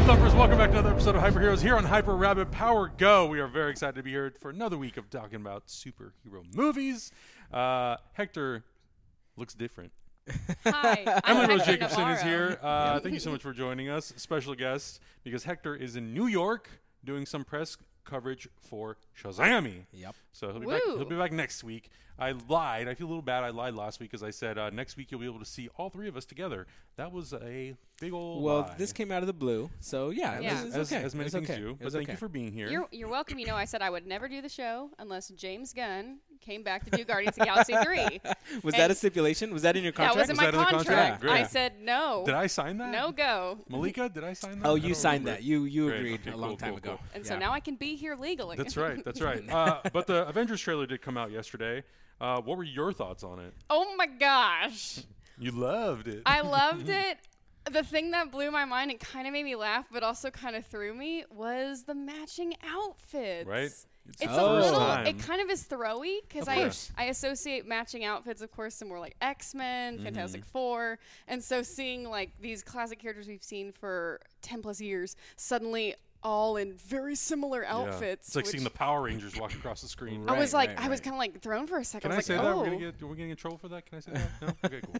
up, Thumpers? Welcome back to another episode of Hyper Heroes here on Hyper Rabbit Power Go. We are very excited to be here for another week of talking about superhero movies. Uh, Hector looks different. Hi, I'm Emily Rose Hector Jacobson is Navarro. here. Uh, thank you so much for joining us. Special guest because Hector is in New York doing some press coverage for Shazami. Yep. So he'll be, back, Woo. he'll be back next week. I lied. I feel a little bad. I lied last week because I said uh, next week you'll be able to see all three of us together. That was a big old Well, lie. this came out of the blue, so yeah, it Yeah. was, as, okay. as many It's things okay. do. But thank okay. you for being here. You're, you're welcome. You know, I said I would never do the show unless James Gunn came back to do Guardians of Galaxy 3. was and- that a stipulation? Was that in your contract? That contract? was in Was my that in contract. contract? Great. I said no. Did I sign that? No go. Malika, did I sign that? oh, you signed remember. that. You you Great. agreed Okay, a long cool, time cool, ago. cool. And so now I can be here legally. That's right. That's right. Uh, but the Avengers trailer did come out yesterday. Uh, what were your thoughts on it? oh my gosh. You loved it. I loved it. The thing that blew my mind and kind of made me laugh, but also kind of threw me, was the matching outfits. Right? It's a little. time. It kind of is throwy because I course. I associate matching outfits, of course, to more like X Men, Mm-hmm. Fantastic Four, and so seeing like these classic characters we've seen for ten plus years suddenly all in very similar Yeah. outfits. It's like which seeing the Power Rangers walk across the screen. I was Right, like, right, I was right. kind of like thrown for a second. Can I, I was say like, that? oh. We're gonna oh. get. Are we getting in trouble for that? Can I say that? No. Okay, cool.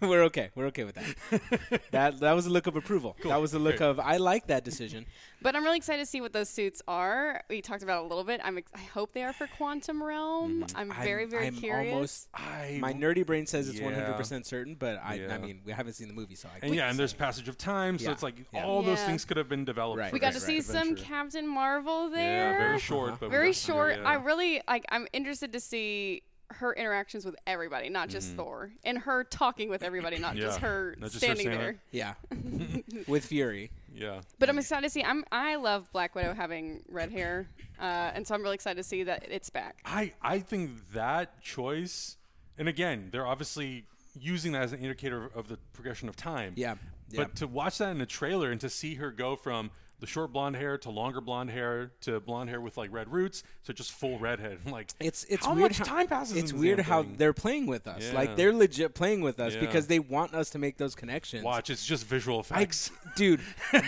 We're okay. We're okay with that. that that was a look of approval. That was a look Great. of I like that decision. But I'm really excited to see what those suits are. We talked about it a little bit. I'm ex- I hope they are for Quantum Realm. Mm-hmm. I'm very I'm- very I'm curious. Almost, I my nerdy brain says it's Yeah. 100% certain, but I Yeah. I mean we haven't seen the movie, so I and can't yeah, and there's say. passage of time, so Yeah. it's like Yeah. all those Yeah. things could have been developed. Right, for we got to see some. Captain Marvel there. Yeah, very short, Uh-huh. but very short. yeah. I really like. I'm interested to see her interactions with everybody, not just Thor, and her talking with everybody, not just Mm-hmm. Her not just standing standing there. yeah, with Fury. Yeah. But I'm excited to see. I'm I love Black Widow having red hair, uh, and so I'm really excited to see that it's back. I I think that choice, and again, they're obviously using that as an indicator of the progression of time. Yeah, yeah. But to watch that in a trailer and to see her go from the short blonde hair to longer blonde hair to blonde hair with like red roots to just full redhead, I'm like It's it's how weird much how, time passes. It's in weird how thing? they're playing with us. Yeah. Like they're legit playing with us Yeah. because they want us to make those connections. watch. It's just visual I, effects. dude,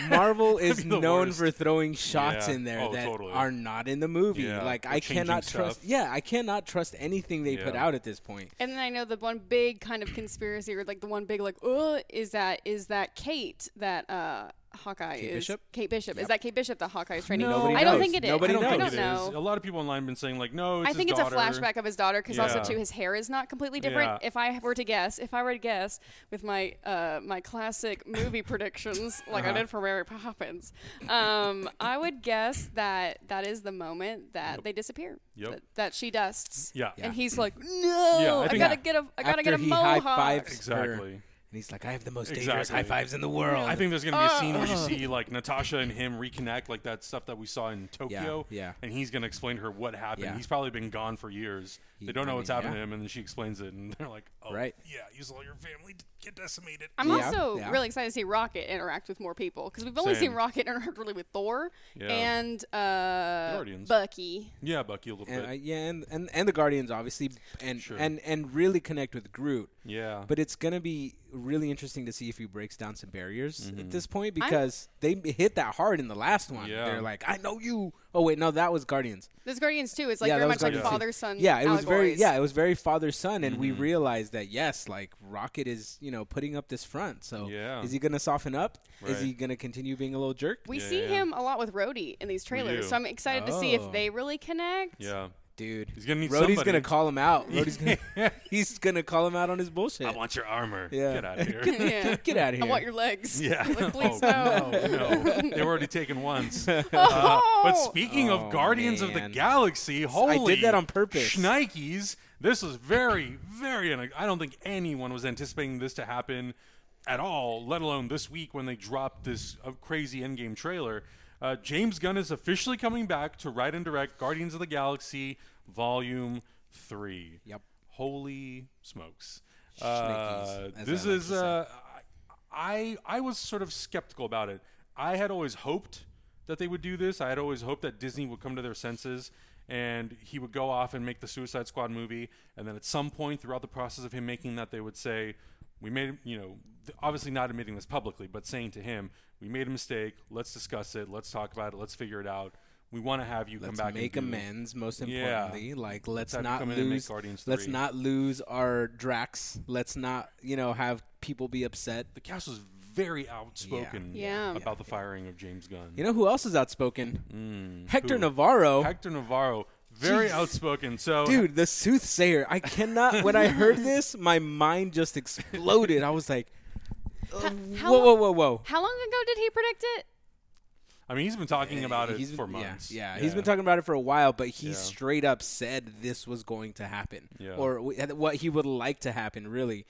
Marvel is That'd be the known worst. for throwing shots Yeah. in there Oh, that totally. are not in the movie. Yeah, Like or I cannot stuff. trust. Yeah, I cannot trust anything they put out at this point. And then I know the one big kind of conspiracy, or like the one big like, oh, is that is that Kate that uh, Hawkeye Kate is Bishop? Kate Bishop? Is that Kate Bishop that Hawkeye is training? No. Nobody I don't think it is. Nobody I don't I think don't it know. is. A lot of people online have been saying like, no, it's I think his it's a flashback of his daughter because also too his hair is not completely different. Yeah. If I were to guess, if I were to guess with my uh, my classic movie predictions, like I Uh-huh. did for Mary Poppins, um, I would guess that that is the moment that they disappear. Yep. That, that she dusts. Yeah. And he's like, no, Yeah, I I, gotta Yeah. get a, I gotta After get a he mohawk. high-fives Exactly. Her, and he's like, I have the most dangerous Exactly. high fives in the world. I think there's gonna be a scene where you Oh. see like Natasha and him reconnect, like that stuff that we saw in Tokyo. yeah. And he's gonna explain to her what happened. Yeah. He's probably been gone for years. He- they don't know I what's mean, happened yeah. to him, and then she explains it, and they're like, "Oh, Right. yeah, you saw your family d- get decimated." I'm Yeah, also yeah. really excited to see Rocket interact with more people because we've only Same. seen Rocket interact really with Thor Yeah. and uh, Guardians. Bucky. yeah, Bucky a little and, uh, bit. yeah, and, and and the Guardians obviously, and Sure. and and really connect with Groot. yeah, But it's gonna be really interesting to see if he breaks down some barriers Mm-hmm. at this point because they hit that hard in the last one. Yeah. They're like, I know you. Oh wait, no, that was Guardians. This Guardians too is like yeah, very much like Guardians too. father son. Yeah, it was very allegories. yeah, it was very father son, and Mm-hmm. we realized that yes, like Rocket is you know putting up this front. So Yeah. is he gonna soften up? Is he gonna continue being a little jerk? We Yeah, see yeah. him a lot with Rhodey in these trailers, so I'm excited to see if Oh. they really connect. yeah. Dude, He's gonna need Rhodey's somebody. gonna call him out. Rhodey's gonna he's gonna call him out on his bullshit. I want your armor. Yeah. Get out of here. Yeah. Get out of here. I want your legs. Yeah. Like, please oh, no. no, no. They were already taken once. Uh, Oh! but speaking Oh, of Guardians of the. Galaxy, holy did that on purpose. Schnikes, this was very, very. I don't think anyone was anticipating this to happen at all. Let alone this week when they dropped this uh, crazy Endgame trailer. Uh, James Gunn is officially coming back to write and direct Guardians of the Galaxy Volume Three. Yep. Holy smokes! Uh, this like is uh, I I was sort of skeptical about it. I had always hoped that they would do this. I had always hoped that Disney would come to their senses and he would go off and make the Suicide Squad movie, and then at some point throughout the process of him making that, they would say, we made you know obviously not admitting this publicly, but saying to him, we made a mistake. Let's discuss it. Let's talk about it. Let's figure it out. We want to have you Let's come back make and do- amends. Most Yeah. importantly, like let's have you not come in and make lose. Guardians Let's not lose our Drax. Let's not, you know, have people be upset. The cast was very outspoken Yeah. about the firing of James Gunn. You know who else is outspoken? Mm, Hector who? Navarro. Hector Navarro, very Jeez. outspoken. So Dude, the soothsayer. I cannot. when I heard this, my mind just exploded. I was like, uh, how whoa, whoa, whoa, whoa. How long ago did he predict it? I mean, he's been talking about it He's been- for yeah, months. Yeah, he's been talking about it for a while, but he Yeah. straight up said this was going to happen, Yeah. or w- what he would like to happen, really.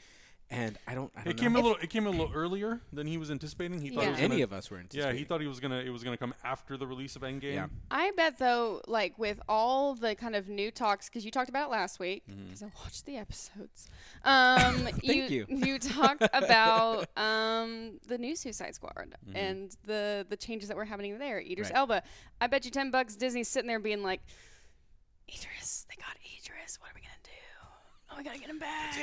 And I don't. I don't It came know. a little. It came a little earlier than he was anticipating. He thought Yeah. it was Any gonna, of us were anticipating. Yeah, anticipating. he thought he was gonna. It was gonna come after the release of Endgame. Yeah. I bet though, like with all the kind of new talks, because you talked about it last week, Mm-hmm. because I watched the episodes. Um, Thank you. You talked about um, the new Suicide Squad Mm-hmm. and the the changes that were happening there. Idris Right. Elba. I bet you ten bucks Disney's sitting there being like, Idris, they got Idris. What are we gonna do? Oh, we gotta get him back.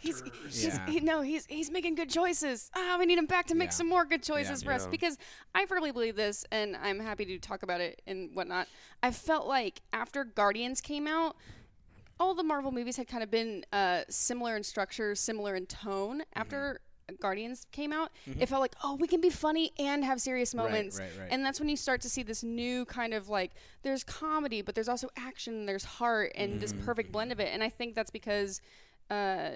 He's, he's Yeah. he, no, he's he's making good choices. Ah, we need him back to make Yeah. some more good choices for us Yeah. because I firmly believe this, and I'm happy to talk about it and whatnot. I felt like after Guardians came out, all the Marvel movies had kind of been uh, similar in structure, similar in tone. After Guardians came out, it felt like, oh, we can be funny and have serious moments. right, right. And that's when you start to see this new kind of like, there's comedy, but there's also action, there's heart, and this Mm-hmm. perfect blend of it. And I think that's because uh,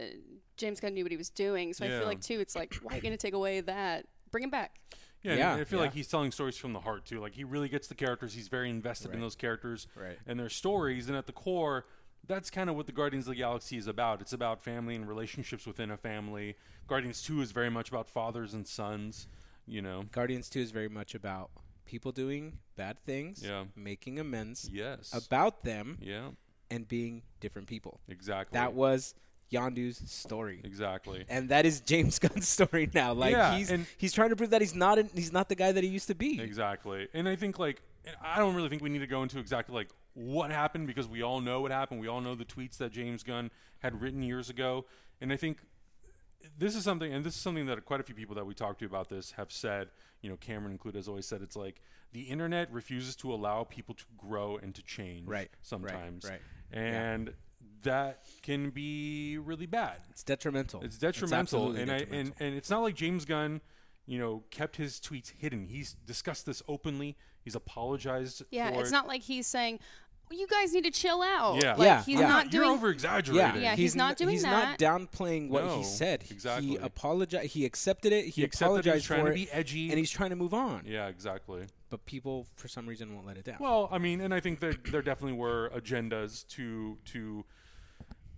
James Gunn knew what he was doing. So I feel like, too, it's like, why are you going to take away that? Bring him back. Yeah, Yeah, I feel yeah. like he's telling stories from the heart too. Like he really gets the characters. He's very invested in those characters Right. and their stories. And at the core, that's kind of what the Guardians of the Galaxy is about. It's about family and relationships within a family. Guardians Two is very much about fathers and sons. You know. Guardians Two is very much about people doing bad things, Yeah. making amends Yes. about them, yeah. and being different people. Exactly. That was Yondu's story. exactly. And that is James Gunn's story now. Like Yeah, he's he's trying to prove that he's not an, he's not the guy that he used to be. Exactly. And I think like and I don't really think we need to go into exactly like what happened because we all know what happened. We all know the tweets that James Gunn had written years ago. And I think this is something and this is something that quite a few people that we talked to about this have said, you know, Cameron included has always said it's like the internet refuses to allow people to grow and to change Right, right, sometimes. right. And that can be really bad. It's detrimental. It's detrimental, absolutely and I detrimental. and and it's not like James Gunn, you know, kept his tweets hidden. He's discussed this openly. He's apologized. Yeah, for it's it. not like he's saying, you guys need to chill out. Yeah. Like, Yeah, he's yeah. not You're doing. over exaggerating. Yeah, he's not doing He's that. not downplaying what No, he said. exactly. He apologized. He accepted it. He, He accepted he was apologized trying for to it, be edgy. and he's trying to move on. Yeah, exactly. But people, for some reason, won't let it down. Well, I mean, and I think that there definitely were agendas to to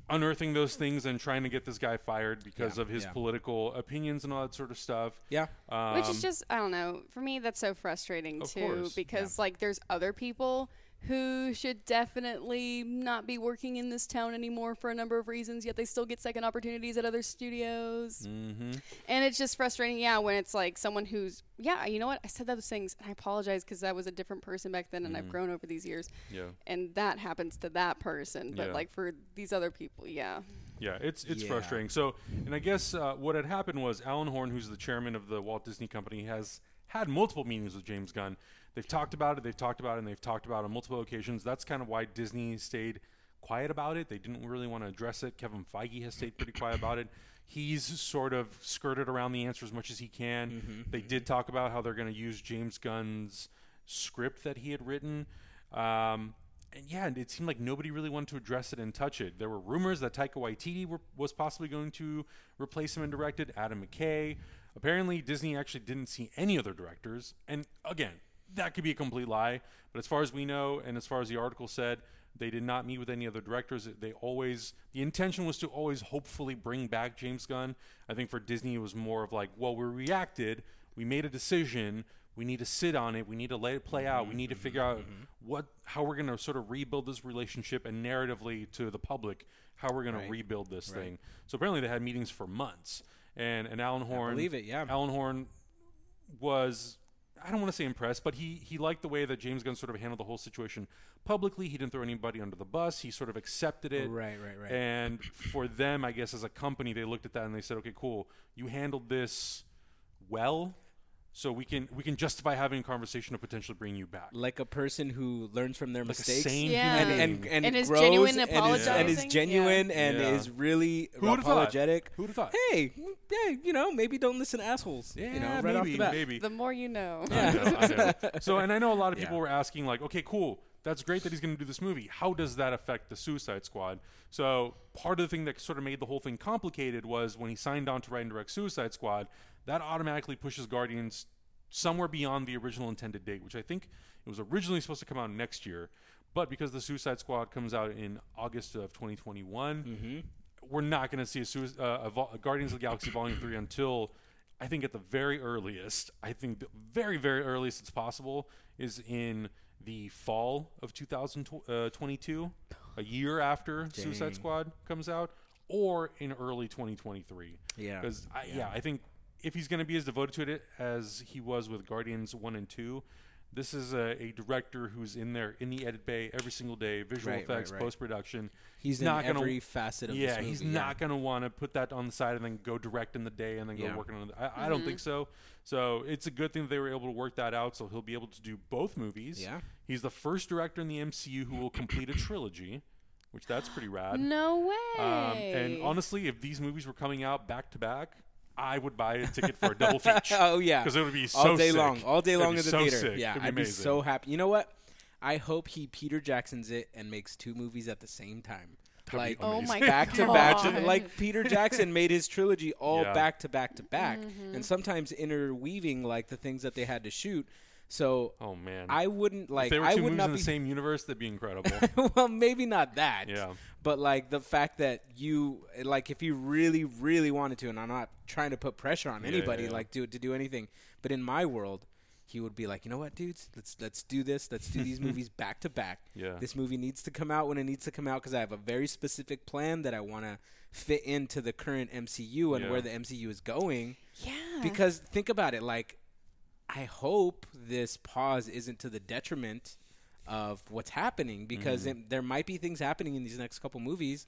unearthing those things and trying to get this guy fired because Yeah, of his yeah. political opinions and all that sort of stuff. yeah, Um, Which is just, I don't know. For me, that's so frustrating too, course, because like there's other people who should definitely not be working in this town anymore for a number of reasons. Yet they still get second opportunities at other studios, hmm and it's just frustrating. Yeah, when it's like someone who's, yeah, you know what? I said those things, and I apologize because I was a different person back then, and Mm-hmm. I've grown over these years, Yeah. and that happens to that person. But Yeah. like for these other people, yeah. Yeah, it's it's Yeah. frustrating. So, and I guess uh, what had happened was Alan Horn, who's the chairman of the Walt Disney Company, has had multiple meetings with James Gunn. They've talked about it, they've talked about it, and they've talked about it on multiple occasions. That's kind of why Disney stayed quiet about it. They didn't really want to address it. Kevin Feige has stayed pretty quiet about it. He's sort of skirted around the answer as much as he can. They did talk about how they're going to use James Gunn's script that he had written. Um, and yeah, it seemed like nobody really wanted to address it and touch it. There were rumors that Taika Waititi were, was possibly going to replace him and direct it. Adam McKay. Apparently, Disney actually didn't see any other directors. And again, that could be a complete lie. But as far as we know, and as far as the article said, they did not meet with any other directors. They always the intention was to always hopefully bring back James Gunn. I think for Disney it was more of like, well, we reacted, we made a decision, we need to sit on it, we need to let it play out, we mm-hmm, need to mm-hmm, figure out mm-hmm. what how we're going to sort of rebuild this relationship and narratively to the public how we're going Right. to rebuild this Right. thing. So apparently they had meetings for months. And and Alan Horn believe it, yeah. Alan Horn was I don't want to say impressed, but he he liked the way that James Gunn sort of handled the whole situation publicly. He didn't throw anybody under the bus. He sort of accepted it. Right, right, right. And for them, I guess as a company, they looked at that and they said, "Okay, cool. You handled this well, so we can we can justify having a conversation to potentially bring you back." like a person who learns from their Like a mistakes sane Yeah. human and and and, And is grows genuine and is, and is genuine Yeah. and Yeah. is really Who would've apologetic. Who would have thought? Hey, hey, you know, maybe don't listen to assholes. Yeah, you know, right maybe, off the bat. maybe. The more you know. I know, I know. So, and I know a lot of people Yeah. were asking, like, okay, cool, that's great that he's going to do this movie. How does that affect the Suicide Squad? So, part of the thing that sort of made the whole thing complicated was when he signed on to write and direct Suicide Squad, that automatically pushes Guardians somewhere beyond the original intended date, which I think it was originally supposed to come out next year. But because the Suicide Squad comes out in August of 2021, Mm-hmm. we're not going to see a, Sui- uh, a, Vol- a Guardians of the Galaxy Volume 3 until I think at the very earliest, I think the very, very earliest it's possible is in the fall of 2022, a year after Suicide Squad comes out, or in early 2023. Yeah. Because, yeah. Yeah. I think if he's going to be as devoted to it as he was with Guardians 1 and 2, this is a, a director who's in there in the edit bay every single day, visual Right, right, effects, right. post production. He's not in gonna- every facet of yeah, this movie. he's not going to want to put that on the side and then go direct in the day and then go working on it. I, I don't think so. So it's a good thing that they were able to work that out. So he'll be able to do both movies. Yeah. He's the first director in the MCU who will complete a trilogy, which that's pretty rad. No way. Um, and honestly, if these movies were coming out back to back, I would buy a ticket for a double feature. oh yeah, because it would be so all day sick. long, all day long be in the so theater. sick. Yeah, It'd be I'd be so happy. You know what? I hope he Peter Jackson's it and makes two movies at the same time. That'd be like Oh my back to back to like Peter Jackson made his trilogy all Yeah. back to back to back Mm-hmm. and sometimes interweaving like the things that they had to shoot. So Oh man, I wouldn't like if they were I two would movies not in be the same universe, that'd be incredible. well, maybe not that. Yeah. But like the fact that you like if you really really wanted to and I'm not trying to put pressure on Yeah, anybody yeah, yeah. like do to do anything, but in my world he would be like, "You know what, dudes? Let's let's do this. Let's do these movies back to back. Yeah. This movie needs to come out when it needs to come out because I have a very specific plan that I want to fit into the current MCU and Yeah. where the MCU is going. yeah. Because think about it, like I hope this pause isn't to the detriment of what's happening because Mm-hmm. it, there might be things happening in these next couple movies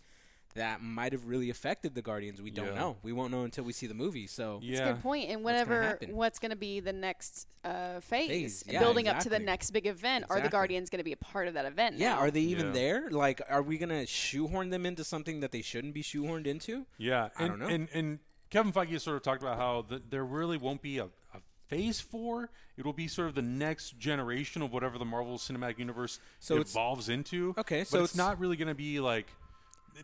that might have really affected the Guardians. We don't Yeah. know. We won't know until we see the movie. So yeah, It's a good point. And What's gonna whatever what's going to be the next uh, phase, Phase, yeah, building up to the next big event, are the Guardians going to be a part of that event? yeah, now? are they even Yeah. there? Like, are we gonna shoehorn them into something that they shouldn't be shoehorned into? Yeah, I and, don't know. And, and Kevin Feige has sort of talked about how the, there really won't be a, a phase four. It will be sort of the next generation of whatever the Marvel Cinematic Universe So it's- evolves into. Okay, but so it's, it's- not really going to be like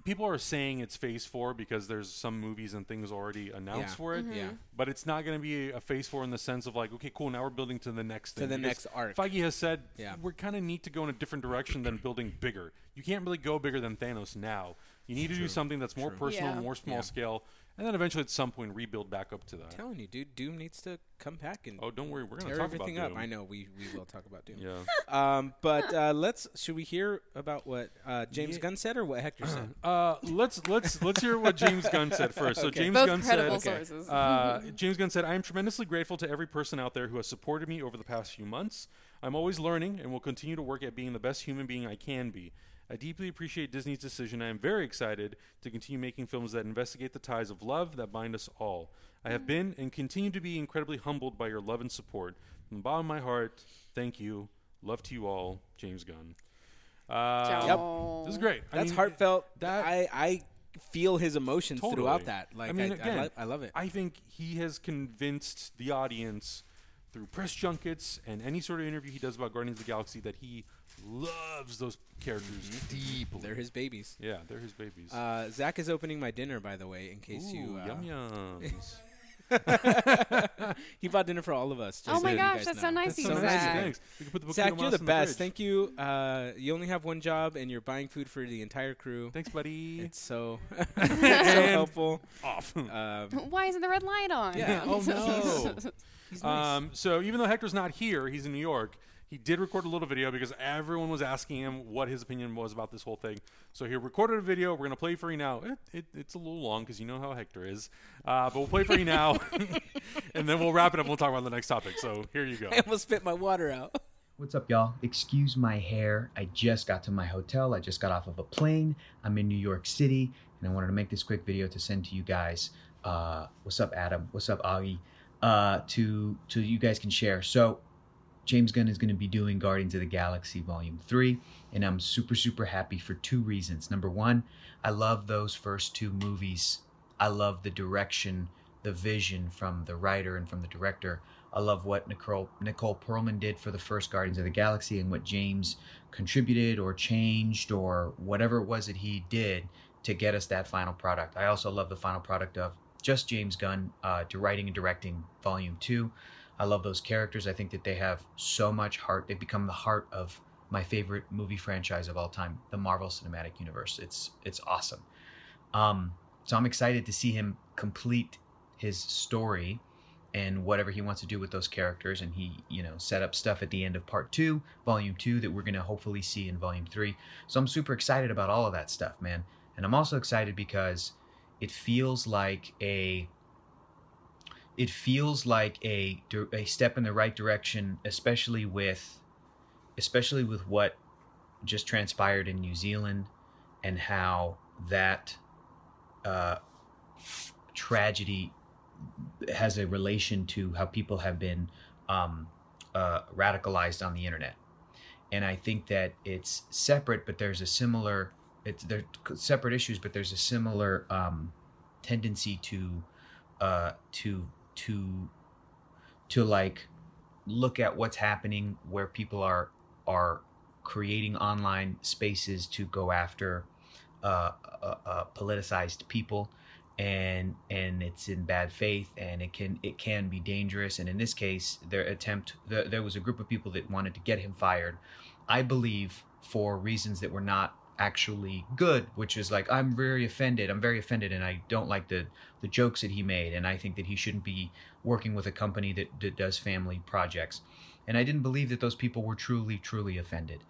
people are saying it's phase four because there's some movies and things already announced Yeah. for it. Mm-hmm. Yeah. But it's not going to be a phase four in the sense of like, okay, cool, now we're building to the next To thing. the because next arc. Feige has said Yeah. we're kind of need to go in a different direction than building bigger. You can't really go bigger than Thanos now. You need to do something that's more personal, Yeah. more small Yeah. scale, and then eventually at some point rebuild back up to that. telling you, dude, Doom needs to come back and Oh, don't worry, we're going to tear talk everything about up. Doom. I know we, we will talk about Doom. Yeah. Um, but uh, let's should we hear about what uh, James Yeah. Gunn said or what Hector said? Uh, let's let's let's hear what James Gunn said first. So Okay. James Both Gunn credible said, sources. Uh, James Gunn said, I am tremendously grateful to every person out there who has supported me over the past few months. I'm always learning and will continue to work at being the best human being I can be. I deeply appreciate Disney's decision. I am very excited to continue making films that investigate the ties of love that bind us all. I have been and continue to be incredibly humbled by your love and support. From the bottom of my heart, thank you. Love to you all, James Gunn. Uh, Ciao. This is great. I That's mean, heartfelt. that- I I feel his emotions Totally. throughout that. Like I mean, I, again, lo- I love it. I think he has convinced the audience through press junkets and any sort of interview he does about Guardians of the Galaxy that he loves those characters deeply. Mm-hmm. They're his babies. yeah, they're his babies. Uh, Zach is opening my dinner, by the way, in case Ooh, you. Uh, yum yums. he bought dinner for all of us. just Oh my you gosh, that's know. so nice, That's of so you, nice. Zach. Thanks. We can put the Zach, Bokino you're Mouse the best. fridge. Thank you. Uh, you only have one job, and you're buying food for the entire crew. Thanks, buddy. It's so it's so helpful. Off. Um, Why isn't the red light on? Yeah. oh no. he's nice. Um, so even though Hector's not here, he's in New York. He did record a little video because everyone was asking him what his opinion was about this whole thing. So he recorded a video. We're gonna play for you now. It, it, it's a little long because you know how Hector is, uh, but we'll play for you now, and then we'll wrap it up. We'll talk about the next topic. So here you go. I almost spit my water out. What's up, y'all? Excuse my hair. I just got to my hotel. I just got off of a plane. I'm in New York City, and I wanted to make this quick video to send to you guys. Uh, what's up, Adam? What's up, Augie? Uh, to to you guys can share. So, James Gunn is going to be doing Guardians of the Galaxy Volume Three, and I'm super super happy for two reasons. Number one, I love those first two movies. I love the direction, the vision from the writer and from the director. I love what Nicole Nicole Perlman did for the first Guardians of the Galaxy and what James contributed or changed or whatever it was that he did to get us that final product. I also love the final product of just James Gunn uh, to writing and directing Volume Two. I love those characters. I think that they have so much heart. They've become the heart of my favorite movie franchise of all time, the Marvel Cinematic Universe. It's it's awesome. Um, so I'm excited to see him complete his story and whatever he wants to do with those characters and he you know set up stuff at the end of part two volume two that we're going to hopefully see in volume three so i'm super excited about all of that stuff man and i'm also excited because it feels like a it feels like a a step in the right direction especially with especially with what just transpired in new zealand and how that uh, tragedy has a relation to how people have been um, uh, radicalized on the internet. And I think that it's separate, but there's a similar. It's they're separate issues, but there's a similar um, tendency to uh, to to to like look at what's happening where people are are creating online spaces to go after uh, uh, uh politicized people. And and it's in bad faith and it can it can be dangerous. And in this case their attempt the, there was a group of people that wanted to get him fired. I believe for reasons that were not actually good which is like i'm very offended. I'm very offended and i don't like the the jokes that he made and i think that he shouldn't be working with a company that, that does family projects. And i didn't believe that those people were truly truly offended.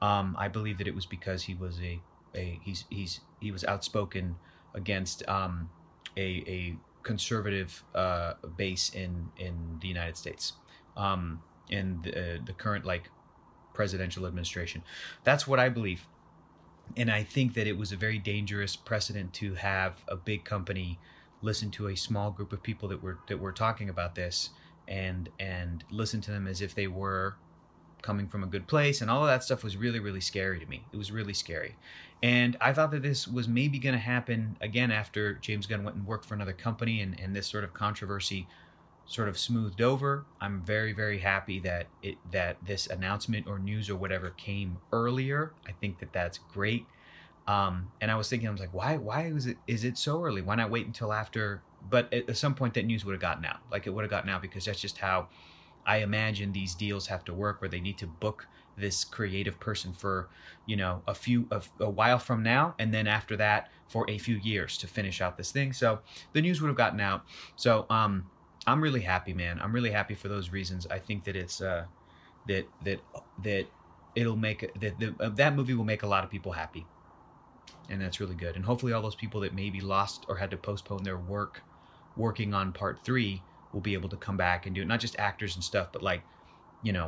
Um, i believe that it was because he was a, a he's he's he was outspoken against um, a, a conservative uh, base in in the United States, um, in the, uh, the current like presidential administration. That's what I believe, and I think that it was a very dangerous precedent to have a big company listen to a small group of people that were that were talking about this and and listen to them as if they were coming from a good place. And all of that stuff was really really scary to me. It was really scary. And i thought that this was maybe going to happen again after james gunn went and worked for another company and, and this sort of controversy sort of smoothed over. I'm very very happy that it that this announcement or news or whatever came earlier. I think that that's great. Um, and i was thinking i was like why why is it is it so early? Why not wait until after? But at, some point that news would have gotten out. Like it would have gotten out because that's just how I imagine these deals have to work where they need to book this creative person for you know a few a, a, while from now and then after that for a few years to finish out this thing. So the news would have gotten out. So um i'm really happy man. I'm really happy for those reasons. I think that it's uh that that that it'll make that the, uh, that movie will make a lot of people happy. And that's really good. And hopefully all those people that maybe lost or had to postpone their work working on part three will be able to come back and do it. Not just actors and stuff, but like, you know,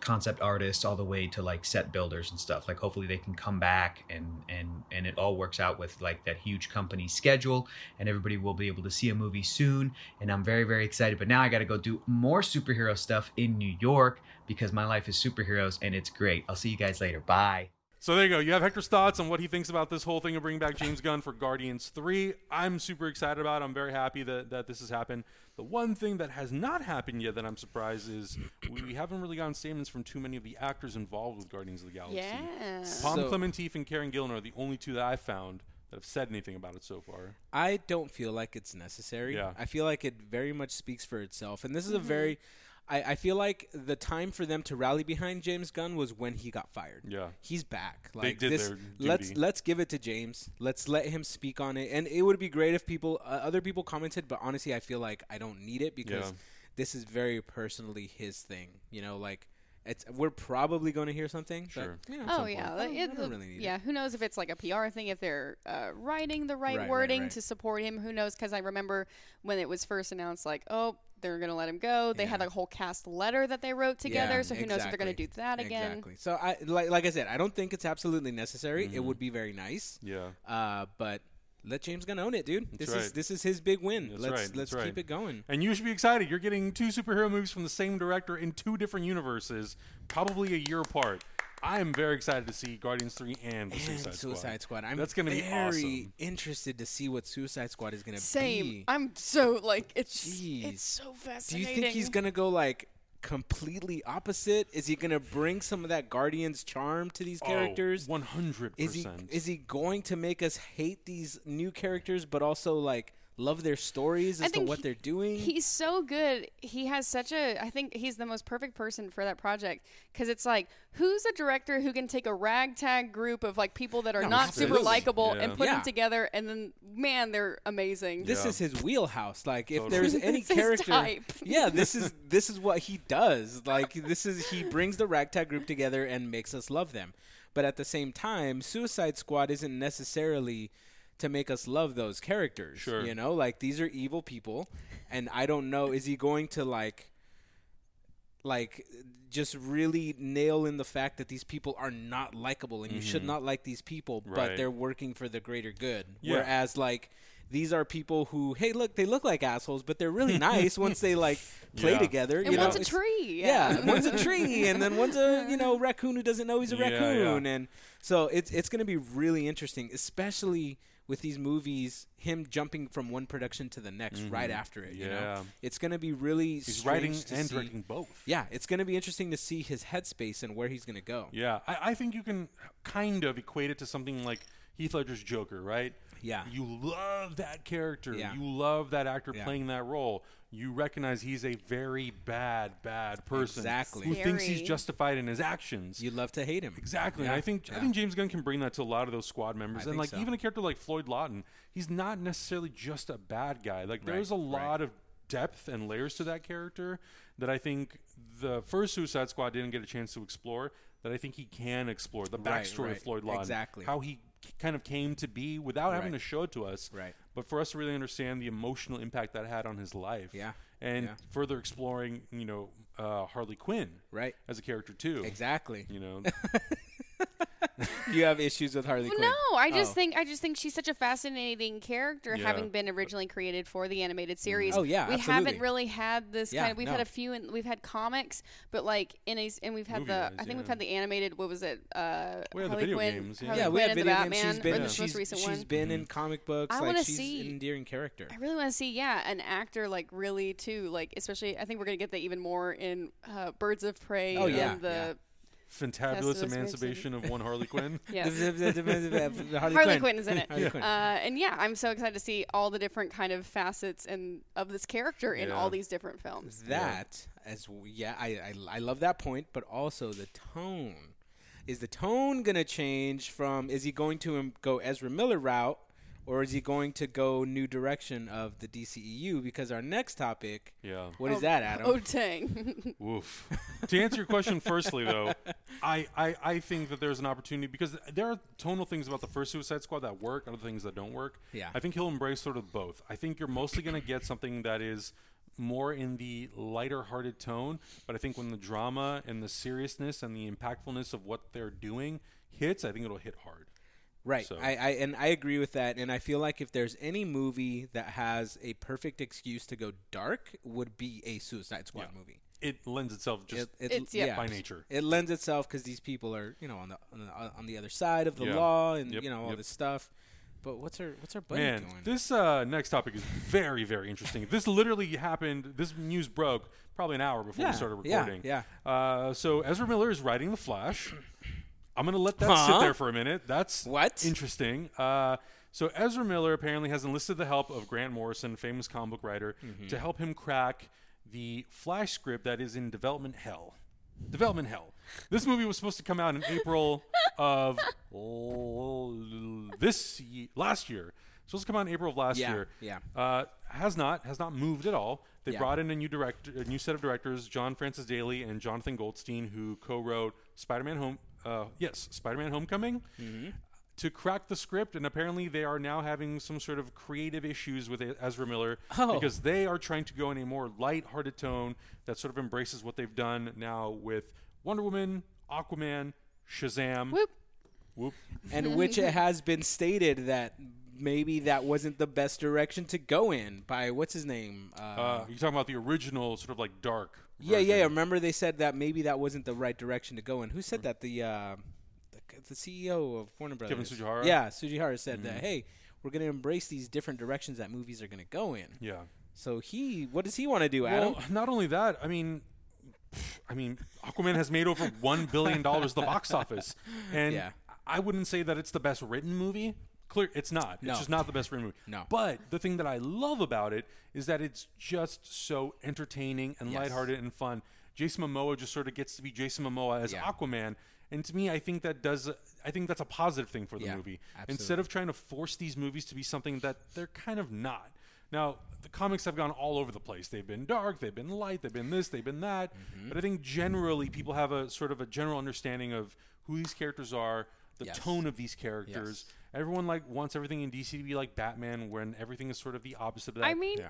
concept artists all the way to like set builders and stuff. Like hopefully they can come back and and and it all works out with like that huge company schedule and everybody will be able to see a movie soon. And I'm very very excited. But now I got to go do more superhero stuff in New York because my life is superheroes and it's great. I'll see you guys later. Bye. So there you go. You have Hector's thoughts on what he thinks about this whole thing of bringing back James Gunn for Guardians 3. I'm super excited about it. I'm very happy that, that this has happened. The one thing that has not happened yet that I'm surprised is we haven't really gotten statements from too many of the actors involved with Guardians of the Galaxy. Yeah. Pom So- Klementieff and Karen Gillan are the only two that I've found that have said anything about it so far. I don't feel like it's necessary. Yeah. I feel like it very much speaks for itself. And this is a mm-hmm. very I, I feel like the time for them to rally behind James Gunn was when he got fired. Yeah. He's back. They Like did this their let's let's give it to James. Let's let him speak on it. And it would be great if people uh, other people commented, but honestly I feel like I don't need it because Yeah. this is very personally his thing. You know, like It's we're probably going to hear something. but, Sure. you know, Oh some yeah, point. like, it- don't really need yeah. it. Who knows if it's like a PR thing, if they're uh, writing the right, Right, right, wording right. to support him. Who knows? Because I remember when it was first announced, like, oh, they're gonna let him go. They had a whole cast letter that they wrote together. Yeah, so who knows if they're gonna do that again? Exactly. So I like like I said, I don't think it's absolutely necessary. Mm-hmm. It would be very nice. Yeah. Uh, but let James Gunn own it, dude. this is this is his big win. That's let's right, let's that's right. keep it going. And you should be excited. You're getting two superhero movies from the same director in two different universes, probably a year apart. I am very excited to see Guardians 3 and The And Suicide, Suicide, Squad. Squad. I'm That's gonna be very awesome. interested to see what Suicide Squad is gonna be. Same. I'm so like it's Jeez. it's so fascinating. Do you think he's gonna go like completely opposite? Is he gonna bring some of that Guardians charm to these characters? Oh, 100%. is he is he going to make us hate these new characters, but also like love their stories I as to what he- they're doing? He's so good. He has such a. I think he's the most perfect person for that project because it's like, who's a director who can take a ragtag group of like people that are No, not super likable Yeah. and put Yeah. them together, and then man, they're amazing. this Yeah. is his wheelhouse. Like if Totally. there's any It's his character, type. yeah, this is this is what he does. Like this is he brings the ragtag group together and makes us love them. But at the same time, Suicide Squad isn't necessarily to make us love those characters. Sure. You know, like these are evil people, and I don't know. Is he going to like? like just really nail in the fact that these people are not likable and you should not like these people but Mm-hmm. They're working for the greater good Yeah. whereas like these are people who hey look they look like assholes but they're really nice once they like play Yeah. together and you know one's a It's- tree. yeah, one's a tree, and then one's a you know raccoon who doesn't know he's a Yeah, raccoon, yeah. and so it's it's going to be really interesting, especially with these movies, him jumping from one production to the next right after it. You know, Mm-hmm. Yeah. it's going to be really He's writing and see- directing both. Yeah, it's going to be interesting to see his headspace and where he's going to go. Yeah, I, I think you can kind of equate it to something like Heath Ledger's Joker, right? Yeah. You love that character. Yeah. You love that actor Yeah. playing that role. You recognize he's a very bad, bad person Exactly. who thinks he's justified in his actions. You'd love to hate him. Exactly. Yeah, And I think I think James Gunn can bring that to a lot of those squad members. I and think like so. even a character like Floyd Lawton, he's not necessarily just a bad guy. Like Right, there's a right. lot of depth and layers to that character that I think the first Suicide Squad didn't get a chance to explore. That I think he can explore the backstory right. of Floyd Lawton, Exactly. how he k- kind of came to be without having Right. to show it to us. Right. But for us to really understand the emotional impact that had on his life. Yeah, And yeah. further exploring, you know, uh, Harley Quinn Right. as a character too. Exactly. You know, you have issues with Harley Quinn. No, I just Oh. think I just think she's such a fascinating character, Yeah. having been originally created for the animated series. Oh, yeah, we absolutely. haven't really had this Yeah, kind of. We've had a few, in, we've had comics, but like in a, s- and we've had the. Movie-wise, I think we've had the animated. What was it? Uh, We had the Harley video Quinn, games, yeah. Harley Yeah, we Quinn have and the video Batman. games. She's been, or the she's, recent she's one. been in comic books. I like wanna she's see- an endearing character. I really want to see, yeah, an actor like really too, like especially. I think we're gonna get that even more in uh, Birds of Prey. Oh, yeah, and the fantabulous emancipation of one Harley Quinn. yes. Harley, Harley Quinn is in it. Harley Quinn. Uh, and yeah, I'm so excited to see all the different kind of facets and of this character in Yeah. all these different films. that as yeah, I, I I love that point, but also the tone. Is the tone gonna change from? Is he going to go Ezra Miller route, or is he going to go new direction of the DCEU? Because our next topic, Yeah. what is Oh, that, Adam? Oh dang! Woof. to answer your question firstly, though, I, I, I think that there's an opportunity because there are tonal things about the first Suicide Squad that work, other things that don't work. Yeah. I think he'll embrace sort of both. I think you're mostly going to get something that is more in the lighter hearted tone, but I think when the drama and the seriousness and the impactfulness of what they're doing hits, I think it'll hit hard. Right. So- I, I and I agree with that. And I feel like if there's any movie that has a perfect excuse to go dark, would be a Suicide Squad Yeah. movie. It lends itself just It, it, It's- yeah. by nature. It lends itself because these people are, you know, on the on the, on the other side of the Yeah. law and Yep, you know all yep. this stuff. But what's our what's our buddy Man, going? this uh, next topic is very, very interesting. this literally happened. This news broke probably an hour before Yeah, we started recording. yeah, recording. yeah. Uh, so Ezra Miller is writing The Flash. I'm gonna let that Huh? sit there for a minute. That's What? interesting. Uh, so Ezra Miller apparently has enlisted the help of Grant Morrison, famous comic book writer, Mm-hmm. to help him crack the Flash script that is in development hell. Development hell. This movie was supposed to come out in April of l- this ye- last year. supposed to come out in April of last Yeah, year. yeah. Uh, has not has not moved at all. They Yeah. brought in a new director, a new set of directors, John Francis Daly and Jonathan Goldstein, who co-wrote Spider-Man Home. Uh, yes, Spider-Man Homecoming. Mm-hmm. To crack the script, and apparently they are now having some sort of creative issues with Ezra Miller Oh. because they are trying to go in a more light-hearted tone that sort of embraces what they've done now with Wonder Woman, Aquaman, Shazam. Whoop. Whoop. and which it has been stated that maybe that wasn't the best direction to go in by what's his name? Uh, Uh, you're talking about the original sort of like dark. Yeah, yeah. version. Remember they said that maybe that wasn't the right direction to go in. Who said that? The uh, the, the CEO of Warner Brothers, Kevin Tsujihara? Yeah, Tsujihara said that. Hey, we're going to embrace these different directions that movies are going to go in. Yeah. So he, what does he want to do, Adam? Well, not only that, I mean, I mean, Aquaman has made over one billion dollars the box office, and Yeah. I wouldn't say that it's the best written movie. Clear, it's not. No. It's just not the best written movie. No. But the thing that I love about it is that it's just so entertaining and Yes. lighthearted and fun. Jason Momoa just sort of gets to be Jason Momoa as Yeah. Aquaman. And to me, I think that does. I think that's a positive thing for the Yeah, movie. absolutely. Instead of trying to force these movies to be something that they're kind of not. Now, the comics have gone all over the place. They've been dark, they've been light, they've been this, they've been that. Mm-hmm. But I think generally people have a sort of a general understanding of who these characters are, the Yes. tone of these characters. Everyone like wants everything in DC to be like Batman, when everything is sort of the opposite of that. I mean, yeah.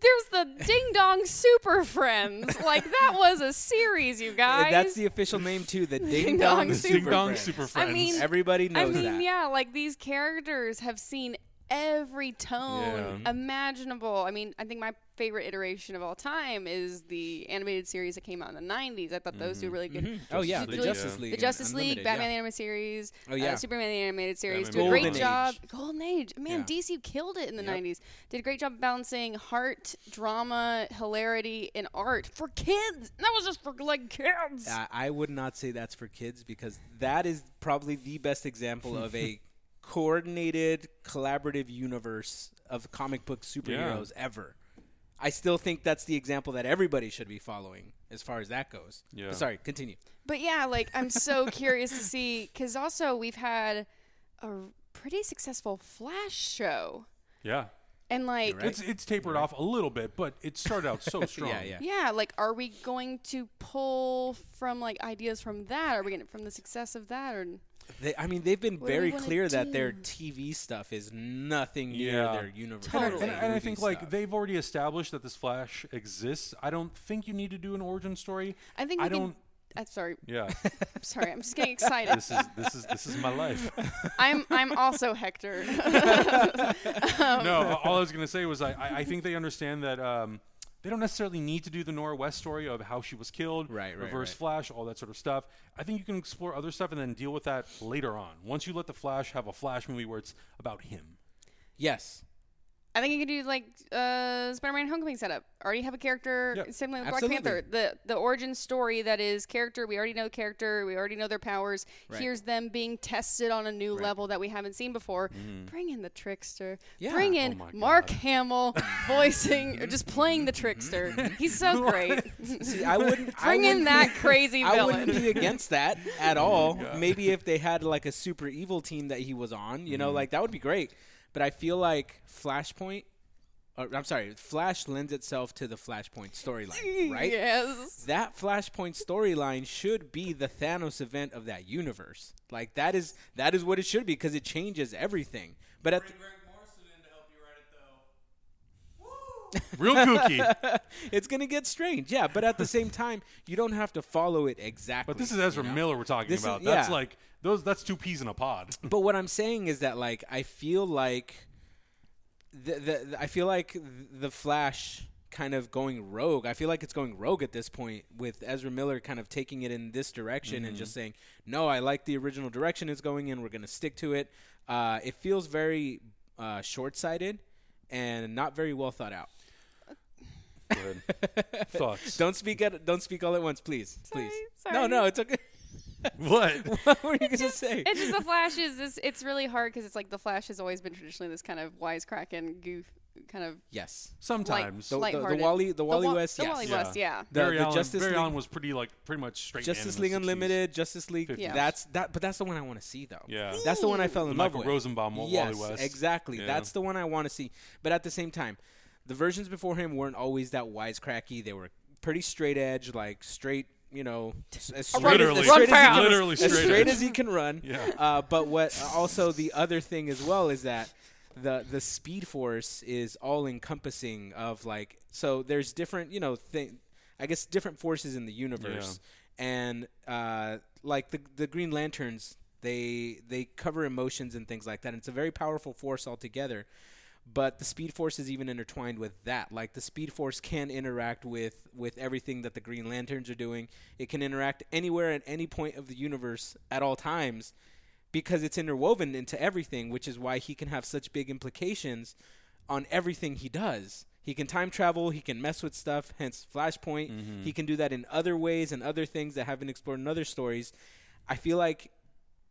there's the Ding Dong Super Friends. Like that was a series, you guys. That's the official name too. The Ding Ding Dong Dong Super Ding Dong Friends. Super I mean, Everybody I knows mean, that. yeah, like these characters have seen every tone Yeah. imaginable. I mean, I think my favorite iteration of all time is the animated series that came out in the 90s. I thought those Mm-hmm. do really good. Oh yeah, the League, Justice. League. The Justice League, Unlimited, Batman the yeah. animated series, Oh, yeah. uh, Superman the animated series, Batman do a great Golden job. Age. Golden Age, man, Yeah. DC killed it in the Yep. 90s. Did a great job balancing heart, drama, hilarity, and art for kids. That was just for like kids. I I would not say that's for kids because that is probably the best example of a coordinated, collaborative universe of comic book superheroes ever. I still think that's the example that everybody should be following as far as that goes. Yeah. But sorry, continue. But yeah, like I'm so curious to see because also we've had a pretty successful Flash show, yeah. and like right. It's it's tapered off a little bit, but it started out so strong. Yeah, yeah. yeah, like are we going to pull from like ideas from that? Are we getting from the success of that, or They, I mean, they've been What very clear that their? TV stuff is nothing near Yeah. their universe. And I- Totally. And, and I movie think like they've already established that this Flash exists. I don't think you need to do an origin story. I think I don't. I'm sorry. Yeah, I'm sorry. I'm just getting excited. this is this is this is my life. I'm I'm also Hector. no, all I was gonna say was I, I, I think they understand that um, they don't necessarily need to do the Nora West story of how she was killed, Right, right, reverse right. Flash, all that sort of stuff. I think you can explore other stuff and then deal with that later on. Once you let the Flash have a Flash movie where it's about him. yes, I think you could do like uh, Spider-Man Homecoming setup. Already have a character. Yep. Same with Black Panther. The the origin story that is character. We already know character. We already know their powers. Right. Here's them being tested on a new Right. level that we haven't seen before. Bring in the trickster. Yeah. Bring Oh in my Mark Hamill voicing or just playing the trickster. He's so great. See, I wouldn't I Bring in wouldn't that be- crazy I villain. wouldn't be against that at all. God. Maybe if they had like a super evil team that he was on, you know, Mm-hmm. like that would be great. But I feel like Flashpoint. Or, I'm sorry, Flash lends itself to the Flashpoint storyline, right? Yes. That Flashpoint storyline should be the Thanos event of that universe. Like that is that is what it should be because it changes everything. But at Bring Greg Morrison to help you write it, though. Woo Real kooky. it's gonna get strange, yeah. But at the same time, you don't have to follow it exactly. But this is Ezra you know? Miller we're talking This is- about. That's yeah. like those. That's two peas in a pod. But what I'm saying is that like I feel like the, the, the- I feel like the Flash kind of going rogue. I feel like it's going rogue at this point with Ezra Miller kind of taking it in this direction and just Mm-hmm. saying, "No, I like the original direction it's going in. We're going to stick to it." Uh, it feels very uh, short-sighted and not very well thought out. Thoughts? Don't speak at don't speak all at once, please. Sorry, please. sorry. No, no, it's okay. What? what were you going to say? It's just the Flash is this. It's really hard because it's like the Flash has always been traditionally this kind of wisecracking goof kind of Yes. Sometimes. The- the- the. Wally- the Wally Wa- West, the yes. Wally Yeah. West, yeah. The- Barry the Allen, Justice Barry League- Allen was pretty like pretty much straight. Justice League Unlimited, Justice League. 50s. Yeah. That's that, but that's the one I want to see though. Yeah. that's the one I fell The in love Michael with. Rosenbaum, Wally yes, West. exactly. Yeah. That's the one I want to see. But at the same time, the versions before him weren't always that wisecracky. They were pretty straight edge, like straight. You know, as as straight Literally. as, as straight as he Literally as straight straight edge. as he can run. Yeah. Uh, but what also the other thing as well is that the the speed force is all encompassing of like so there's different you know thing I guess different forces in the universe and uh, like the the Green Lanterns they they cover emotions and things like that and it's a very powerful force altogether but the speed force is even intertwined with that. Like the speed force can interact with with everything that the green lanterns are doing. It can interact anywhere at any point of the universe at all times because it's interwoven into everything which is why he can have such big implications on everything he does. He can time travel he can mess with stuff hence flashpoint. Mm-hmm. He can do that in other ways and other things that haven't explored in other stories. I feel like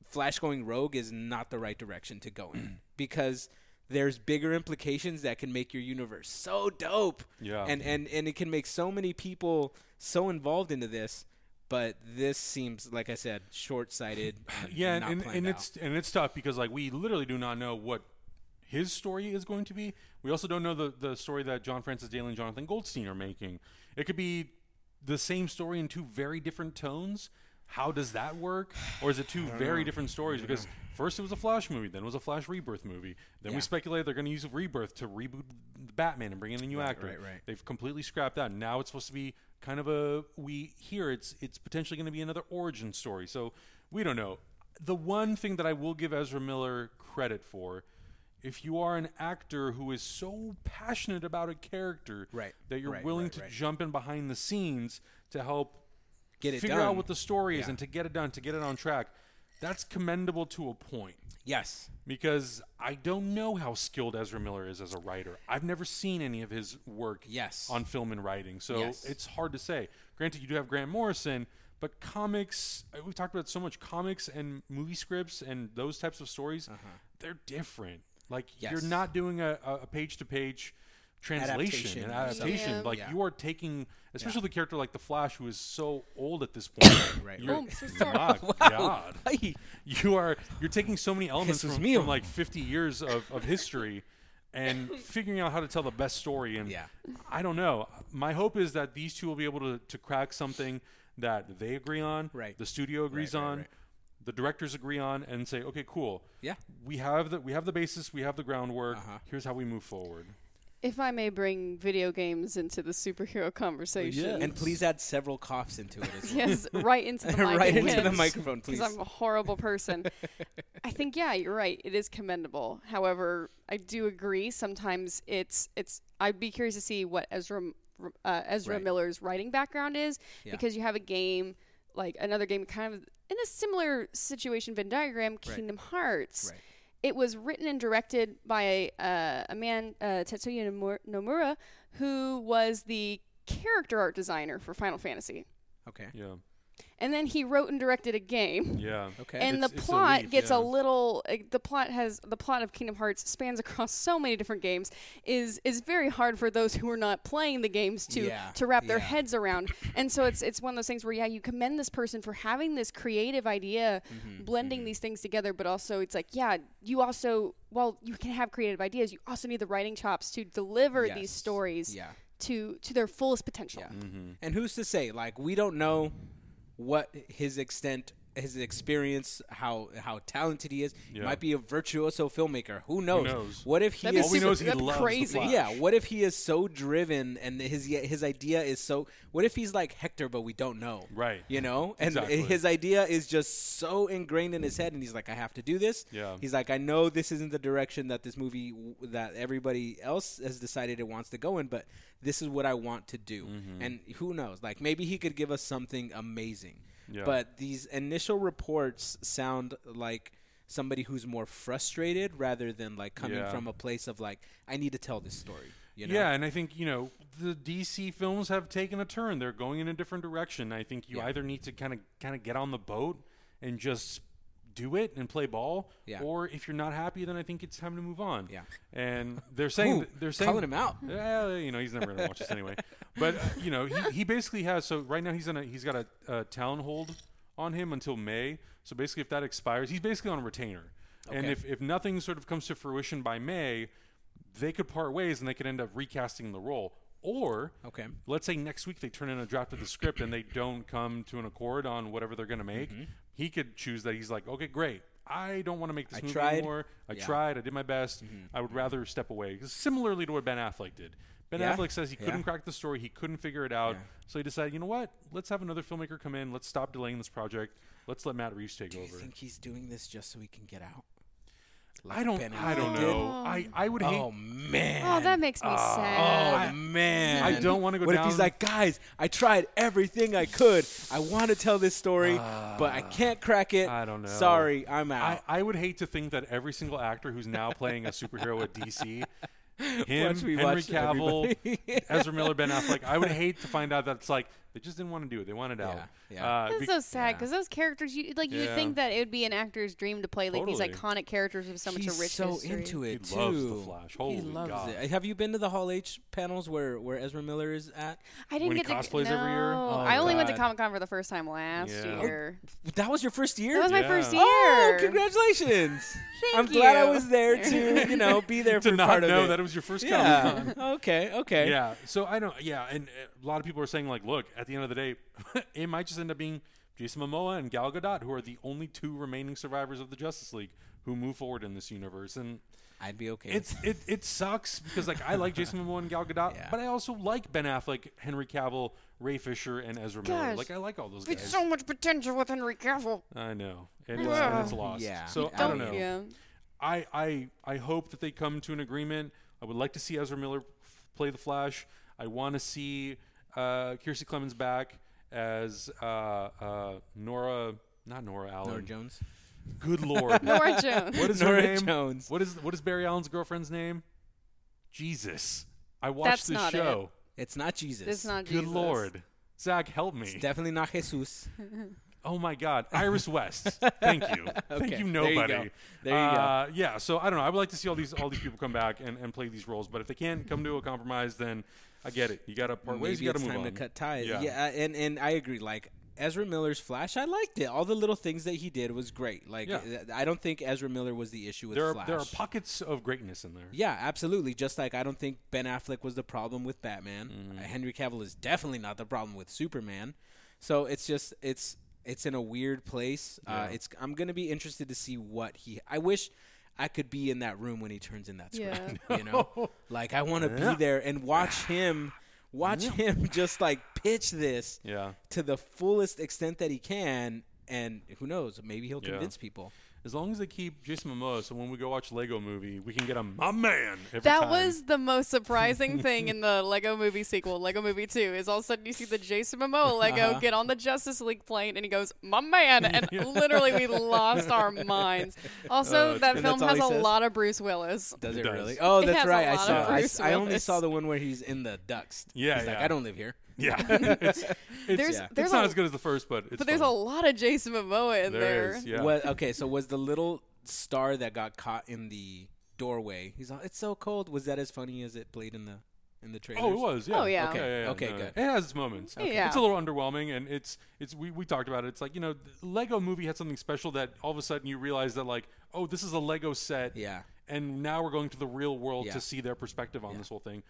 Flash going rogue is not the right direction to go in because there's bigger implications that can make your universe so dope. Yeah. And and and it can make so many people so involved into this, but this seems like I said short-sighted. And yeah, and, and, and it's and it's tough because like we literally do not know what his story is going to be. We also don't know the the story that John Francis Daly and Jonathan Goldstein are making. It could be the same story in two very different tones. How does that work? Or is it two very uh, different stories? Because first it was a Flash movie, then it was a Flash Rebirth movie. Then Yeah. we speculated they're going to use Rebirth to reboot the Batman and bring in a new Right, actor. right, right. They've completely scrapped that. Now it's supposed to be kind of a we hear it's it's potentially going to be another origin story. So we don't know. The one thing that I will give Ezra Miller credit for, if you are an actor who is so passionate about a character Right, that you're right, willing right, to jump in behind the scenes to help Get it figure done. out what the story is Yeah. and to get it done, to get it on track, that's commendable to a point yes. because I don't know how skilled Ezra Miller is as a writer. I've never seen any of his work Yes. on film and writing, so Yes. it's hard to say. Granted, you do have Grant Morrison, but comics, uh, we've talked about so much comics and movie scripts and those types of stories, they're different. Like, you're Uh-huh. Not doing a, a page to page translation Adaptation and adaptation. Yeah. Like, Yeah. you are taking, especially the character like the Flash, who is so old at this point. Right. You're, Oh, so. My Wow. God Ay. you are you're taking so many elements from, mío. from like 50 years of, of history and figuring out how to tell the best story and Yeah. i don't know my hope is that these two will be able to, to crack something that they agree on Right. the studio agrees Right, right, on right. the directors agree on and say okay cool Yeah. we have the we have the basis we have the groundwork Uh-huh. here's how we move forward If I may bring video games into the superhero conversation. And please add several coughs into it as well. yes, right into the mic right into the microphone, please. because I'm a horrible person. I think yeah, you're right. It is commendable. However, I do agree. Sometimes it's it's. I'd be curious to see what Ezra uh, Ezra Right. Miller's writing background is Yeah. because you have a game like another game kind of in a similar situation Venn diagram, Kingdom Hearts. Right. It was written and directed by uh, a man, uh, Tetsuya Nomura- Nomura, who was the character art designer for Final Fantasy. Okay. yeah And then he wrote and directed a game yeah Okay. and It's- the it's plot elite, gets yeah. a little uh, the plot has the plot of Kingdom Hearts spans across so many different games is is very hard for those who are not playing the games to Yeah, to wrap their yeah. heads around and so it's it's one of those things where yeah you commend this person for having this creative idea Mm-hmm, blending these things together but also it's like yeah you also well you can have creative ideas you also need the writing chops to deliver these stories Yeah. to to their fullest potential Yeah. Mm-hmm. And who's to say? Like we don't know what his extent, his experience, how how talented he is. He Yeah. might be a virtuoso filmmaker. Who knows? knows? What if he That'd be is? all we super- know is he that'd be loves crazy. the Flash. yeah. What if he is so driven and his his idea is so? What if he's like Hector, but we don't know? Right. You know, and Exactly. his idea is just so ingrained in his head, and he's like, I have to do this. Yeah. He's like, I know this isn't the direction that this movie w- that everybody else has decided it wants to go in, but this is what I want to do. Mm-hmm. And who knows? Like maybe he could give us something amazing. Yeah. But these initial reports sound like somebody who's more frustrated rather than like coming Yeah. from a place of like, I need to tell this story. You know? Yeah, and I think you know the DC films have taken a turn. They're going in a different direction. I think you Yeah. either need to kind of kind of get on the boat and just do it and play ball. Yeah. Or if you're not happy, then I think it's time to move on. Yeah. And they're saying Ooh, they're saying calling him out. Yeah, you know he's never gonna watch this anyway. But uh, you know he, he basically has so right now he's on a he's got a, a town hold on him until May. So basically, if that expires, he's basically on a retainer. And if if nothing sort of comes to fruition by May, they could part ways and they could end up recasting the role. Or Okay. let's say next week they turn in a draft of the script and they don't come to an accord on whatever they're going to make, Mm-hmm. He could choose that he's like, okay, great. I don't want to make this I movie tried. anymore. I Yeah. Mm-hmm. tried. I did my best. I would rather step away. similarly to what Ben Affleck did. Ben Yeah. Affleck says he couldn't crack the story. He couldn't figure it out. Yeah. So he decided, you know what? Let's have another filmmaker come in. Let's stop delaying this project. Let's let Matt Reeves take Do you over. think he's doing this just so he can get out? I don't. Ben I don't Affleck know. did? I, I would hate. Oh man. Oh, that makes me Oh sad. Oh man. I don't wanna go What if he's like, guys, I tried everything I could. I want to tell this story, but I can't crack it. I don't know. Sorry, I'm out. I would hate to think that every single actor who's now playing a superhero at DC, him, Henry Cavill. Ezra Miller, Ben Affleck, I would hate to find out that it's like they just didn't want to do it. They wanted out. yeah. Uh, That's be- so sad yeah. because those characters, you like, you Yeah. think that it would be an actor's dream to play like Totally. these iconic characters with so much he's rich so history. into it He too. loves The Flash. Holy he loves God. it. Have you been to the Hall H panels where where Ezra Miller is at? I didn't When he get to cosplays every year? Oh, I only went to Comic Con for the first time last Yeah. year. That was your first year. That was my first year. Oh, congratulations! Thank I'm glad I was there to you know be there to for not part know of it. that it was your first yeah. Comic-Con. okay. Okay. Yeah. So I don't. Yeah, and uh, a lot of people are saying like, look, at the end of the day, it might just end up being Jason Momoa and Gal Gadot, who are the only two remaining survivors of the Justice League who move forward in this universe, and. I'd be okay. It's it, it sucks because like I like Jason Momoa and Gal Gadot, Yeah. but I also like Ben Affleck, Henry Cavill, Ray Fisher, and Ezra Miller. Like I like all those It's guys. so much potential with Henry Cavill. I know, and it's, Yeah. and it's lost. Yeah. So I Don't- don't know. Yeah. I, I I hope that they come to an agreement. I would like to see Ezra Miller f- play the Flash. I want to see uh, Kiersey Clemons back as uh, uh, Nora, not Nora Allen. Nora Jones. Good lord. Nora Jones. what is Nora her name? Jones. What is what is Barry Allen's girlfriend's name? Jesus. I watched That's this not show. It's not Jesus. It's not Jesus. Good Jesus. lord. Zach, help me. It's definitely not Jesus. Oh my God, Iris West. Thank you. Thank Okay, you, there you nobody. go. There you uh, Yeah, so I don't know. I would like to see all these all these people come back and, and play these roles, but if they can't come to a compromise, then I get it. You got to part ways. You got to move time on. to cut ties. Yeah. Yeah. and and I agree. Like Ezra Miller's Flash, I liked it. All the little things that he did was great. Like Yeah. I don't think Ezra Miller was the issue with There are Flash. there are pockets of greatness in there. Yeah, absolutely. Just like I don't think Ben Affleck was the problem with Batman. Mm-hmm. Uh, Henry Cavill is definitely not the problem with Superman. So it's just it's it's in a weird place. Uh, it's I'm gonna be interested to see what he. I wish I could be in that room when he turns in that script. You know, like I want to be there and watch him. Watch him just like pitch this Yeah. to the fullest extent that he can, and who knows? Maybe he'll Yeah. convince people. As long as they keep Jason Momoa, so when we go watch Lego Movie, we can get a my man. Every That time. was the most surprising thing in the Lego Movie sequel, Lego Movie 2, is all of a sudden you see the Jason Momoa Lego Uh-huh. get on the Justice League plane and he goes, My man! And literally we lost our minds. Also, it's that film has a says? lot of Bruce Willis. Does It it, does. really? Oh, It that's has a right. I saw. of I, Bruce I only saw the one where he's in the ducks. Yeah, he's like, yeah. I don't live here. Yeah. it's it's, There's, yeah. there's it's not a, as good as the first, but it's but there's a lot of Jason Momoa in There there. is, yeah. What, okay, so was the little star that got caught in the doorway? He's all, it's so cold. Was that as funny as it played in the in the trailer? Oh, it was. Yeah. Oh, yeah. Okay, yeah, yeah, okay, no, good. It has its moments. Okay. Yeah. It's a little underwhelming, and it's it's we, we talked about it. It's like you know, the Lego Movie had something special that all of a sudden you realize that like, oh, this is a Lego set. Yeah. And now we're going to the real world Yeah. to see their perspective on Yeah. this whole thing.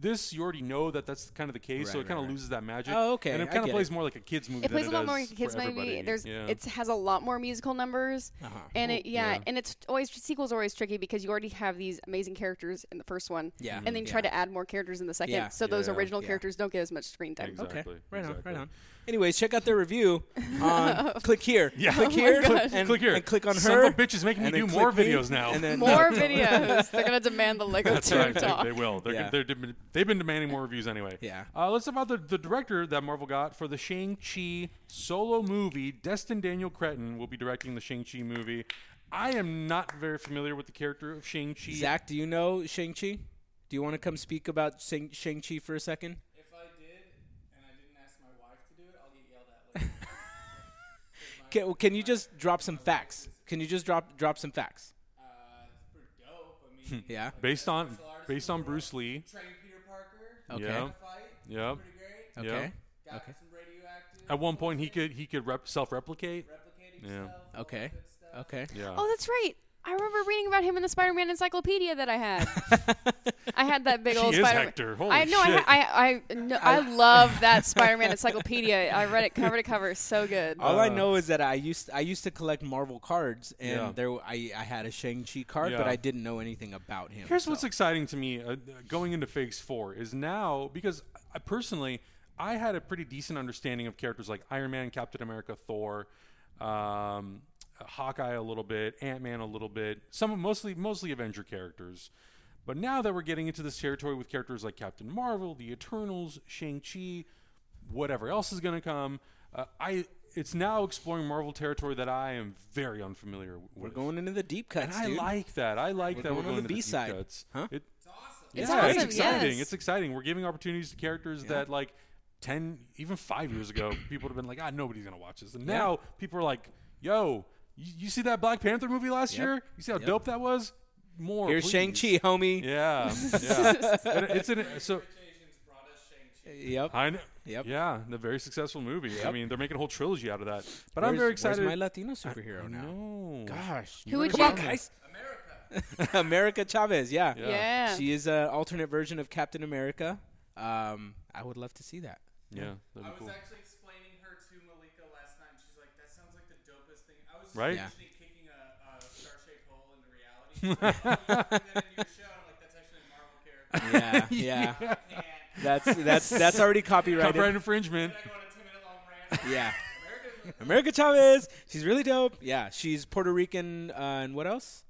This you already know that that's kind of the case, so Right, it kind of right, right. loses that magic. Oh, okay, And it kind of plays it. more like a kids movie. It than plays a lot does more for kids movie. There's yeah. it has a lot more musical numbers, Uh-huh. and it yeah, yeah. and it's always sequels are always tricky because you already have these amazing characters in the first one, Yeah. and then you Yeah. try to add more characters in the second, Yeah. so those original Yeah. characters don't get as much screen time. Exactly. Okay, right exactly. on, right on. Anyways, check out their review. On, click here. Yeah. click Oh my here. gosh. And, Click here. And click on Son her. of a bitch is making me and then do more click me, videos now. And then More videos. They're gonna demand the Lego That's Team right. They, talk. they will. They're, Yeah. they're, they're, they've been demanding more reviews anyway. Yeah. Uh, let's talk about the, the director that Marvel got for the Shang-Chi solo movie. Destin Daniel Cretton will be directing the Shang-Chi movie. I am not very familiar with the character of Shang-Chi. Zach, do you know Shang Chi? Do you want to come speak about Shang Shang Chi for a second? If I did and I didn't ask my wife to do it, I'll get yelled at later. Can, can you just drop some facts? Can you just drop drop some facts? Uh, it's pretty dope. I mean, Yeah. Based on based on Bruce. Lee. Trained Peter Parker. Okay. Yeah. in Fight. Yep. Pretty great. Okay. Yeah. Got Okay. some radioactive. At one point, he could he could rep- self-replicate. replicating Yeah. himself, all Okay. that good stuff. Okay. Yeah. Oh, that's right. I remember reading about him in the Spider-Man encyclopedia that I had. I had that big She old is Spider-Man. Hector. Holy I know. I, shit. ha- I I no, I love that Spider-Man encyclopedia. I read it cover to cover. So good. All I Uh, know is that I used I used to collect Marvel cards, and Yeah. there I I had a Shang Chi card, but I didn't know anything about him. Here's so. what's exciting to me uh, going into Phase Four is now because I personally I had a pretty decent understanding of characters like Iron Man, Captain America, Thor, um, Hawkeye a little bit, Ant Man a little bit, some mostly mostly Avenger characters. But now that we're getting into this territory with characters like Captain Marvel, the Eternals, Shang Chi, whatever else is going to come, uh, I it's now exploring Marvel territory that I am very unfamiliar with. We're going into the deep cuts, And cuts, I dude. like that. I like We're that going we're going into the to deep B-side. cuts. Huh? It, It's awesome. It's yeah, it's awesome, exciting. yes. It's exciting. We're giving opportunities to characters that like ten, even five years ago, people would have been like, ah, nobody's gonna watch this. And Yeah. now people are like, yo, you, you see that Black Panther movie last Yep. year? You see how Yep. dope that was? More. Here's Shang please. Chi, homie. Yeah, yeah. And it's in so. Agents brought Shang-Chi. Yep. I know. Yep. Yeah, the very successful movie. I Yep. mean, they're making a whole trilogy out of that. But I'm Where's- very excited. Where's my Latino superhero now? No. Gosh. Who would Come you- on, guys. America. America Chavez, yeah. Yeah. Yeah. She is an alternate version of Captain America. Um, I would love to see that. Yeah, that'd I be was cool. actually a Marvel character." Yeah, yeah. That's that's that's already copyrighted. Copyright infringement. Then I go on a two-minute long rant. Yeah. America. America Chavez. She's really dope. Yeah, she's Puerto Rican uh, and what else?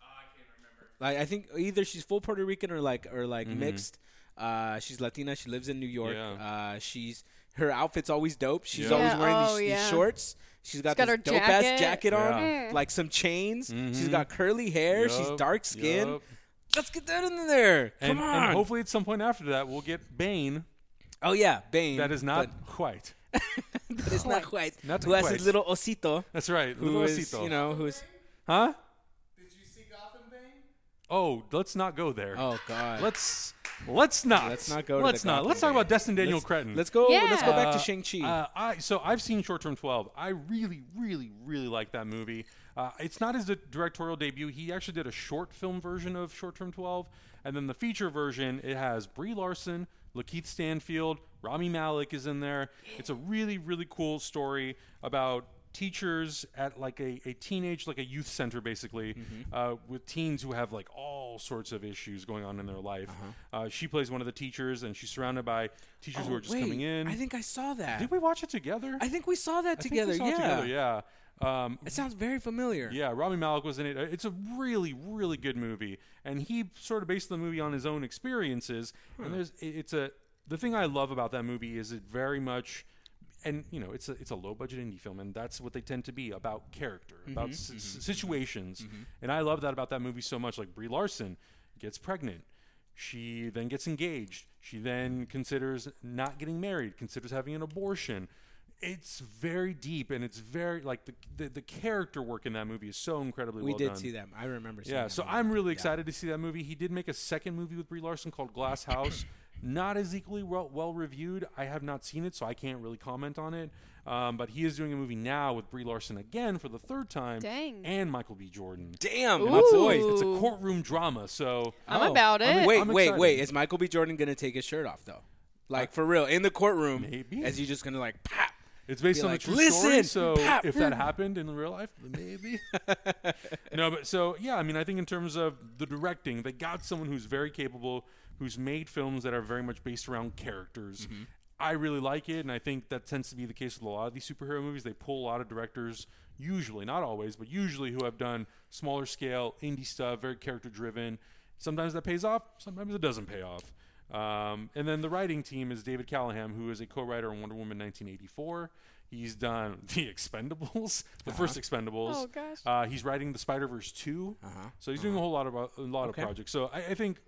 Oh, I can't remember. Like I think either she's full Puerto Rican or like or like mixed. Uh, she's Latina. She lives in New York. Mm-hmm. Yeah. Uh, she's her outfit's always dope. She's Yeah. always wearing oh, these, yeah. these shorts. She's got, got this her dope ass jacket. jacket on, Yeah. like some chains. She's Mhm. got curly hair. She's dark skinned. yup. Let's get that in there. Come And, on. and hopefully at some point after that we'll get Bane. oh yeah, Bane. That is not quite. But that is not quite. Not who has quite. his little osito? That's right. Who Little is Osito. you know who's? Huh? Did you see Gotham Bane? Oh, let's not go there. Oh God. Let's let's not. Let's not go Let's not. Let's talk about Destin Daniel Let's- Cretton. Let's go. Let's go back to Shang Chi. Uh, I so I've seen Short Term 12. I really, really, really like that movie. Uh, it's not his directorial debut. He actually did a short film version of Short Term 12, and then the feature version it has Brie Larson, Lakeith Stanfield, Rami Malek is in there. It's a really, really cool story about teachers at like a, a teenage like a youth center basically uh, with teens who have like all sorts of issues going on in their life uh she plays one of the teachers and she's surrounded by teachers who Oh, are just wait, coming in I think I saw that. did we watch it together? I think we saw that I think together. we saw it yeah. together, yeah. Um, It sounds very familiar. yeah, Rami Malek was in it. Uh, It's a really, really good movie, and he sort of based the movie on his own experiences. And there's, it's a the thing I love about that movie is it very much, and you know, it's a it's a low budget indie film, and that's what they tend to be about character, mm-hmm, about s- mm-hmm, s- mm-hmm. situations. And I love that about that movie so much. Like Brie Larson gets pregnant. She then gets engaged. She then considers not getting married, considers having an abortion. It's very deep and it's very like the the, the character work in that movie is so incredibly we well did done. see them. I remember. Yeah, that so movie. I'm really Yeah. excited to see that movie. He did make a second movie with Brie Larson called Glass House. Not as equally well, well reviewed. I have not seen it, so I can't really comment on it. Um, but he is doing a movie now with Brie Larson again for the third time, Dang. and Michael B. Jordan. Damn, Ooh. my boy. It's a courtroom drama, so I'm Oh, about I mean, it. Wait, I'm wait, wait. Is Michael B. Jordan gonna take his shirt off though? Like for real in the courtroom? Maybe. Is he just gonna like pop? It's based Be on like, a true "Listen, story, so pap." if that happened in real life, maybe. no, but so yeah, I mean, I think in terms of the directing, they got someone who's very capable, who's made films that are very much based around characters. Mm-hmm. I really like it, and I think that tends to be the case with a lot of these superhero movies. They pull a lot of directors, usually not always, but usually who have done smaller scale indie stuff, very character driven. Sometimes that pays off, sometimes it doesn't pay off. Um, and then the writing team is David Callaham, who is a co-writer on Wonder Woman 1984. He's done The Expendables, the first Expendables. Oh, gosh. Uh, he's writing the Spider Verse 2. Uh-huh. So he's doing a whole lot of a lot Okay. of projects. So I, I think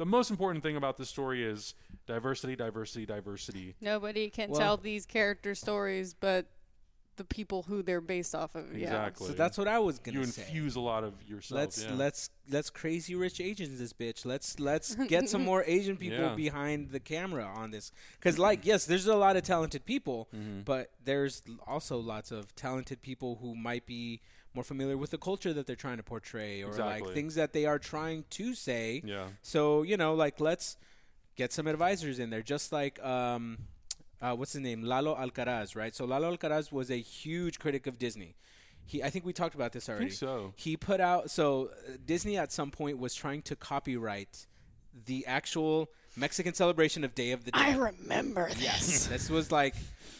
the most important thing about this story is diversity, diversity, diversity. Nobody can Well- tell these character stories but the people who they're based off of. Yeah. Exactly. So that's what I was gonna you say. You infuse a lot of yourself. let's yeah. let's let's crazy rich Asians this bitch. Let's let's get some more Asian people Yeah. behind the camera on this. Because like yes, there's a lot of talented people, Mm-hmm. but there's also lots of talented people who might be more familiar with the culture that they're trying to portray or Exactly. like things that they are trying to say. Yeah. So you know, like let's get some advisors in there, just like um, uh, what's his name, Lalo Alcaraz, right? So Lalo Alcaraz was a huge critic of Disney. He, I think we talked about this I already. think so. He put out so uh, Disney at some point was trying to copyright the actual Mexican celebration of Day of the Dead. I remember this. Yes, this was like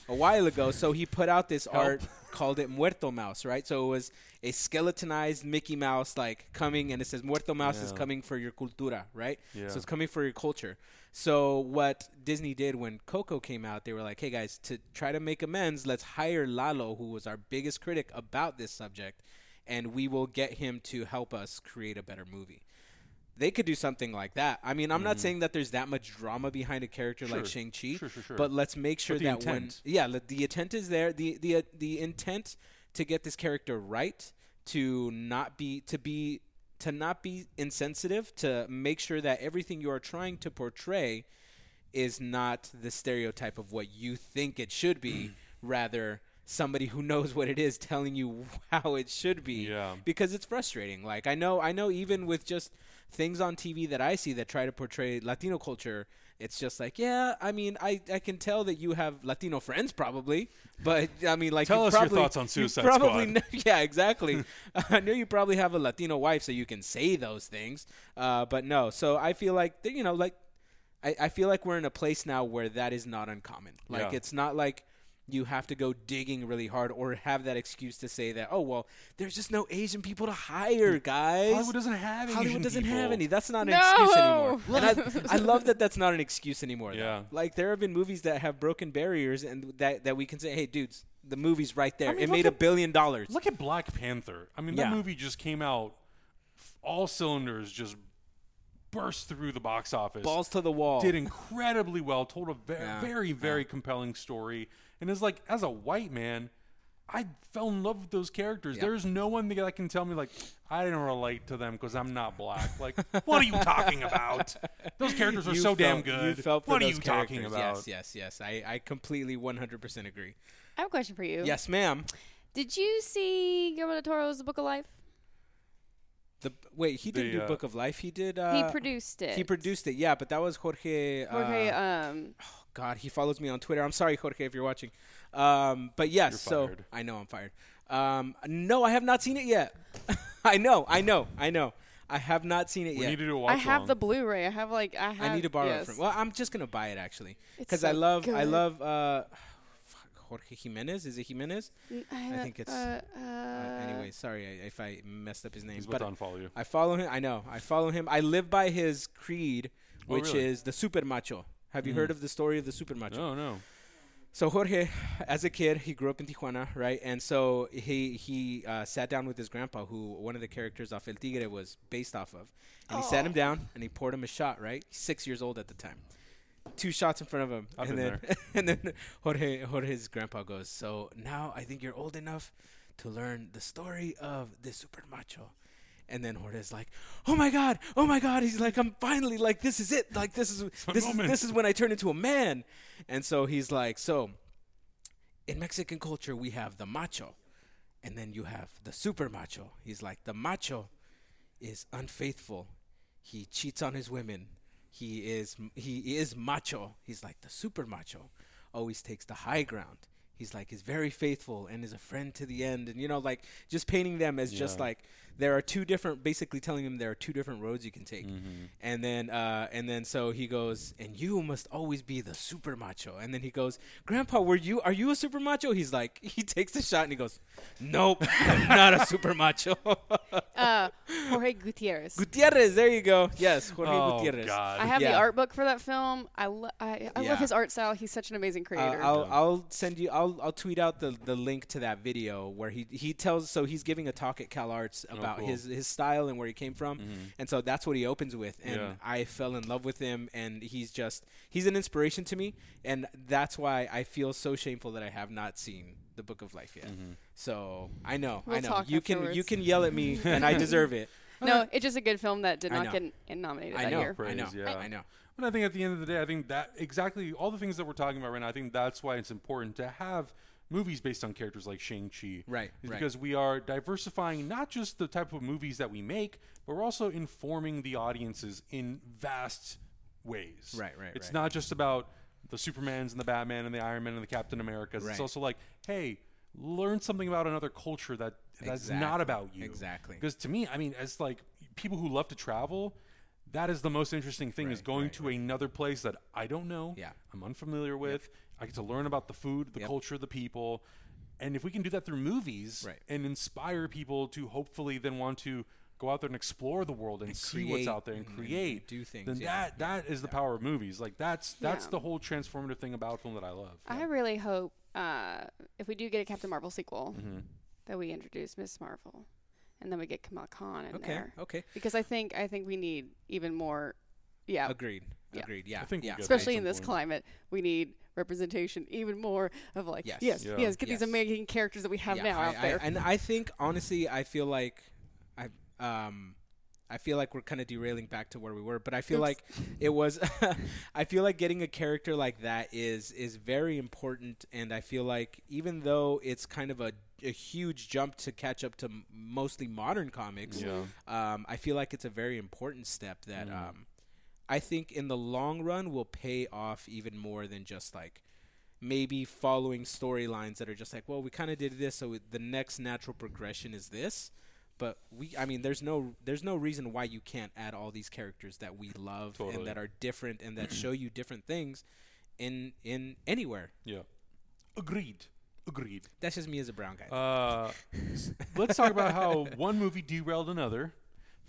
a while ago. So he put out this art called it Muerto Mouse, right? So it was a skeletonized Mickey Mouse, like coming, and it says Muerto Mouse is coming for your cultura, right? Yeah. So it's coming for your culture. So what Disney did when Coco came out, they were like, "Hey guys, to try to make amends, let's hire Lalo, who was our biggest critic about this subject, and we will get him to help us create a better movie." They could do something like that. I mean, I'm not saying that there's that much drama behind a character like Mm-hmm. Shang Chi, Sure, sure, sure. but let's make sure that when yeah, the intent is there. The the uh, the intent to get this character right, to not be to be to not be insensitive, to make sure that everything you are trying to portray is not the stereotype of what you think it should be, rather somebody who knows what it is telling you how it should be Yeah. because it's frustrating. Like I know, I know, even with just things on TV that I see that try to portray Latino culture, it's just like, yeah, I mean, I, I can tell that you have Latino friends probably, but I mean, like, Tell us your thoughts on Suicide probably Squad. know- yeah, exactly. I know you probably have a Latino wife, so you can say those things, uh, but no. So I feel like you know, like, I, I feel like we're in a place now where that is not uncommon. Like, Yeah. it's not like you have to go digging really hard or have that excuse to say that oh well there's just no asian people to hire guys Hollywood doesn't have Asian Hollywood doesn't have any. That's not an No! excuse anymore. And I, I love that that's not an excuse anymore. though. Yeah. Like there have been movies that have broken barriers and that that we can say, hey, dudes, the movie's right there. I mean, it look made a billion dollars. Look at Black Panther. I mean, Yeah. that movie just came out. All cylinders just burst through the box office. Balls to the wall. Did incredibly well. Told a ve- Yeah, very, very compelling story. And it's like, as a white man, I fell in love with those characters. Yeah. There's no one that can tell me like I didn't relate to them because I'm not black. Like, what are you talking about? Those characters are You so damn good. You felt what are those you talking about? Yes, yes, yes. I, I completely 100% agree. I have a question for you. Yes, ma'am. Did you see Guillermo del Toro's The Book of Life? The wait, he didn't The, do uh, Book of Life. He did. Uh, he produced it. He produced it. Yeah, but that was Jorge. Jorge, uh, um, God, he follows me on Twitter. I'm sorry, Jorge, if you're watching. Um, but yes, so fired. I know I'm fired. Um, no, I have not seen it yet. I know, I know, I know. I have not seen it We yet. need to do a watch I have along. the Blu-ray. I have like I have. I need to borrow yes. it from. Well, I'm just gonna buy it actually because so I love. I love. Uh, fuck, Jorge Jimenez. Is it Jimenez? I think it's- Uh, Uh, uh, anyway, sorry I, if I messed up his name. He's about but to unfollow you. I follow him. I know. I follow him. I live by his creed, Oh, which really? is the super macho. Have you heard of the story of the super macho? No, no. So Jorge, as a kid, he grew up in Tijuana, right? And so he he uh, sat down with his grandpa, who one of the characters off El Tigre was based off of, and he sat him down and he poured him a shot, right? Six years old at the time. Two shots in front of him, I've and then and then Jorge Jorge's grandpa goes, "So now I think you're old enough to learn the story of the super macho." And then Jorge's like, "Oh my god, oh my god!" He's like, "I'm finally like this is it. Like this is this is this is when I turn into a man." And so he's like, "So in Mexican culture, we have the macho, and then you have the super macho. He's like, the macho is unfaithful. He cheats on his women. He is he is macho. He's like the super macho. Always takes the high ground. He's like is very faithful and is a friend to the end. And you know, like just painting them as just like there are two different. Basically, telling him there are two different roads you can take. And then uh, and then so he goes, and you must always be the super macho. And then he goes, Grandpa, were you are you a super macho? He's like, he takes the shot and he goes, Nope, I'm not a super macho. uh, Jorge Gutierrez. Gutierrez, there you go. Yes, Jorge oh Gutierrez. God. I have the art book for that film. I, lo- I, I Yeah. love his art style. He's such an amazing Uh, creator. I'll I'll send you I'll I'll tweet out the, the link to that video where he he tells so he's giving a talk at Cal Arts about cool. his his style and where he came from mm-hmm. and so that's what he opens with and Yeah. I fell in love with him and he's just he's an inspiration to me and that's why I feel so shameful that I have not seen the Book of Life yet. Mm-hmm. So I know I We'll know talk you can you can yell at me and I deserve it. no, it's just a good film that did not get nominated I that know, year. I know, Praise, yeah. I know. But I think at the end of the day, I think that exactly all the things that we're talking about right now, I think that's why it's important to have movies based on characters like Shang-Chi. Right, Is right. Because we are diversifying not just the type of movies that we make, but we're also informing the audiences in vast ways. Right, right, It's right. not just about the Supermans and the Batman and the Iron Man and the Captain Americas. Right. It's also like, hey, learn something about another culture that that's not about you. exactly. Because to me, I mean, as like people who love to travel, that is the most interesting thing is going right, to another place that I don't know. Yeah. I'm unfamiliar with. I get to learn about the food, the Yep. culture, the people. And if we can do that through movies Right. and inspire people to hopefully then want to go out there and explore the world and, And see what's out there and and- and create, do things, then yeah, that that is the power of movies. Like that's that's Yeah. the whole transformative thing about film that I love. I really hope uh, if we do get a Captain Marvel sequel, Mm-hmm. that we introduce Miss Marvel, and then we get Kamala Khan in Okay, there. okay. Because I think I think we need even more. Yeah, Agreed. Yeah. Agreed. Yeah. I think yeah. especially in this point. climate, we need representation even more of like Yes. yes, Yeah. yes, get these amazing characters that we have Yeah, now I- out I- there. and I think honestly, I feel like I um I feel like we're kind of derailing back to where we were, but I feel Oops. like it was I feel like getting a character like that is is very important and I feel like even though it's kind of a a huge jump to catch up to m- mostly modern comics, Yeah. um, I feel like it's a very important step that Mm. um, I think in the long run will pay off even more than just like maybe following storylines that are just like, well, we kind of did this, so the next natural progression is this. But we, I mean, there's no, there's no reason why you can't add all these characters that we love Totally. and that are different and that show you different things in in anywhere. Yeah. Agreed. Agreed. That's just me as a brown guy. Uh, let's talk about how one movie derailed another.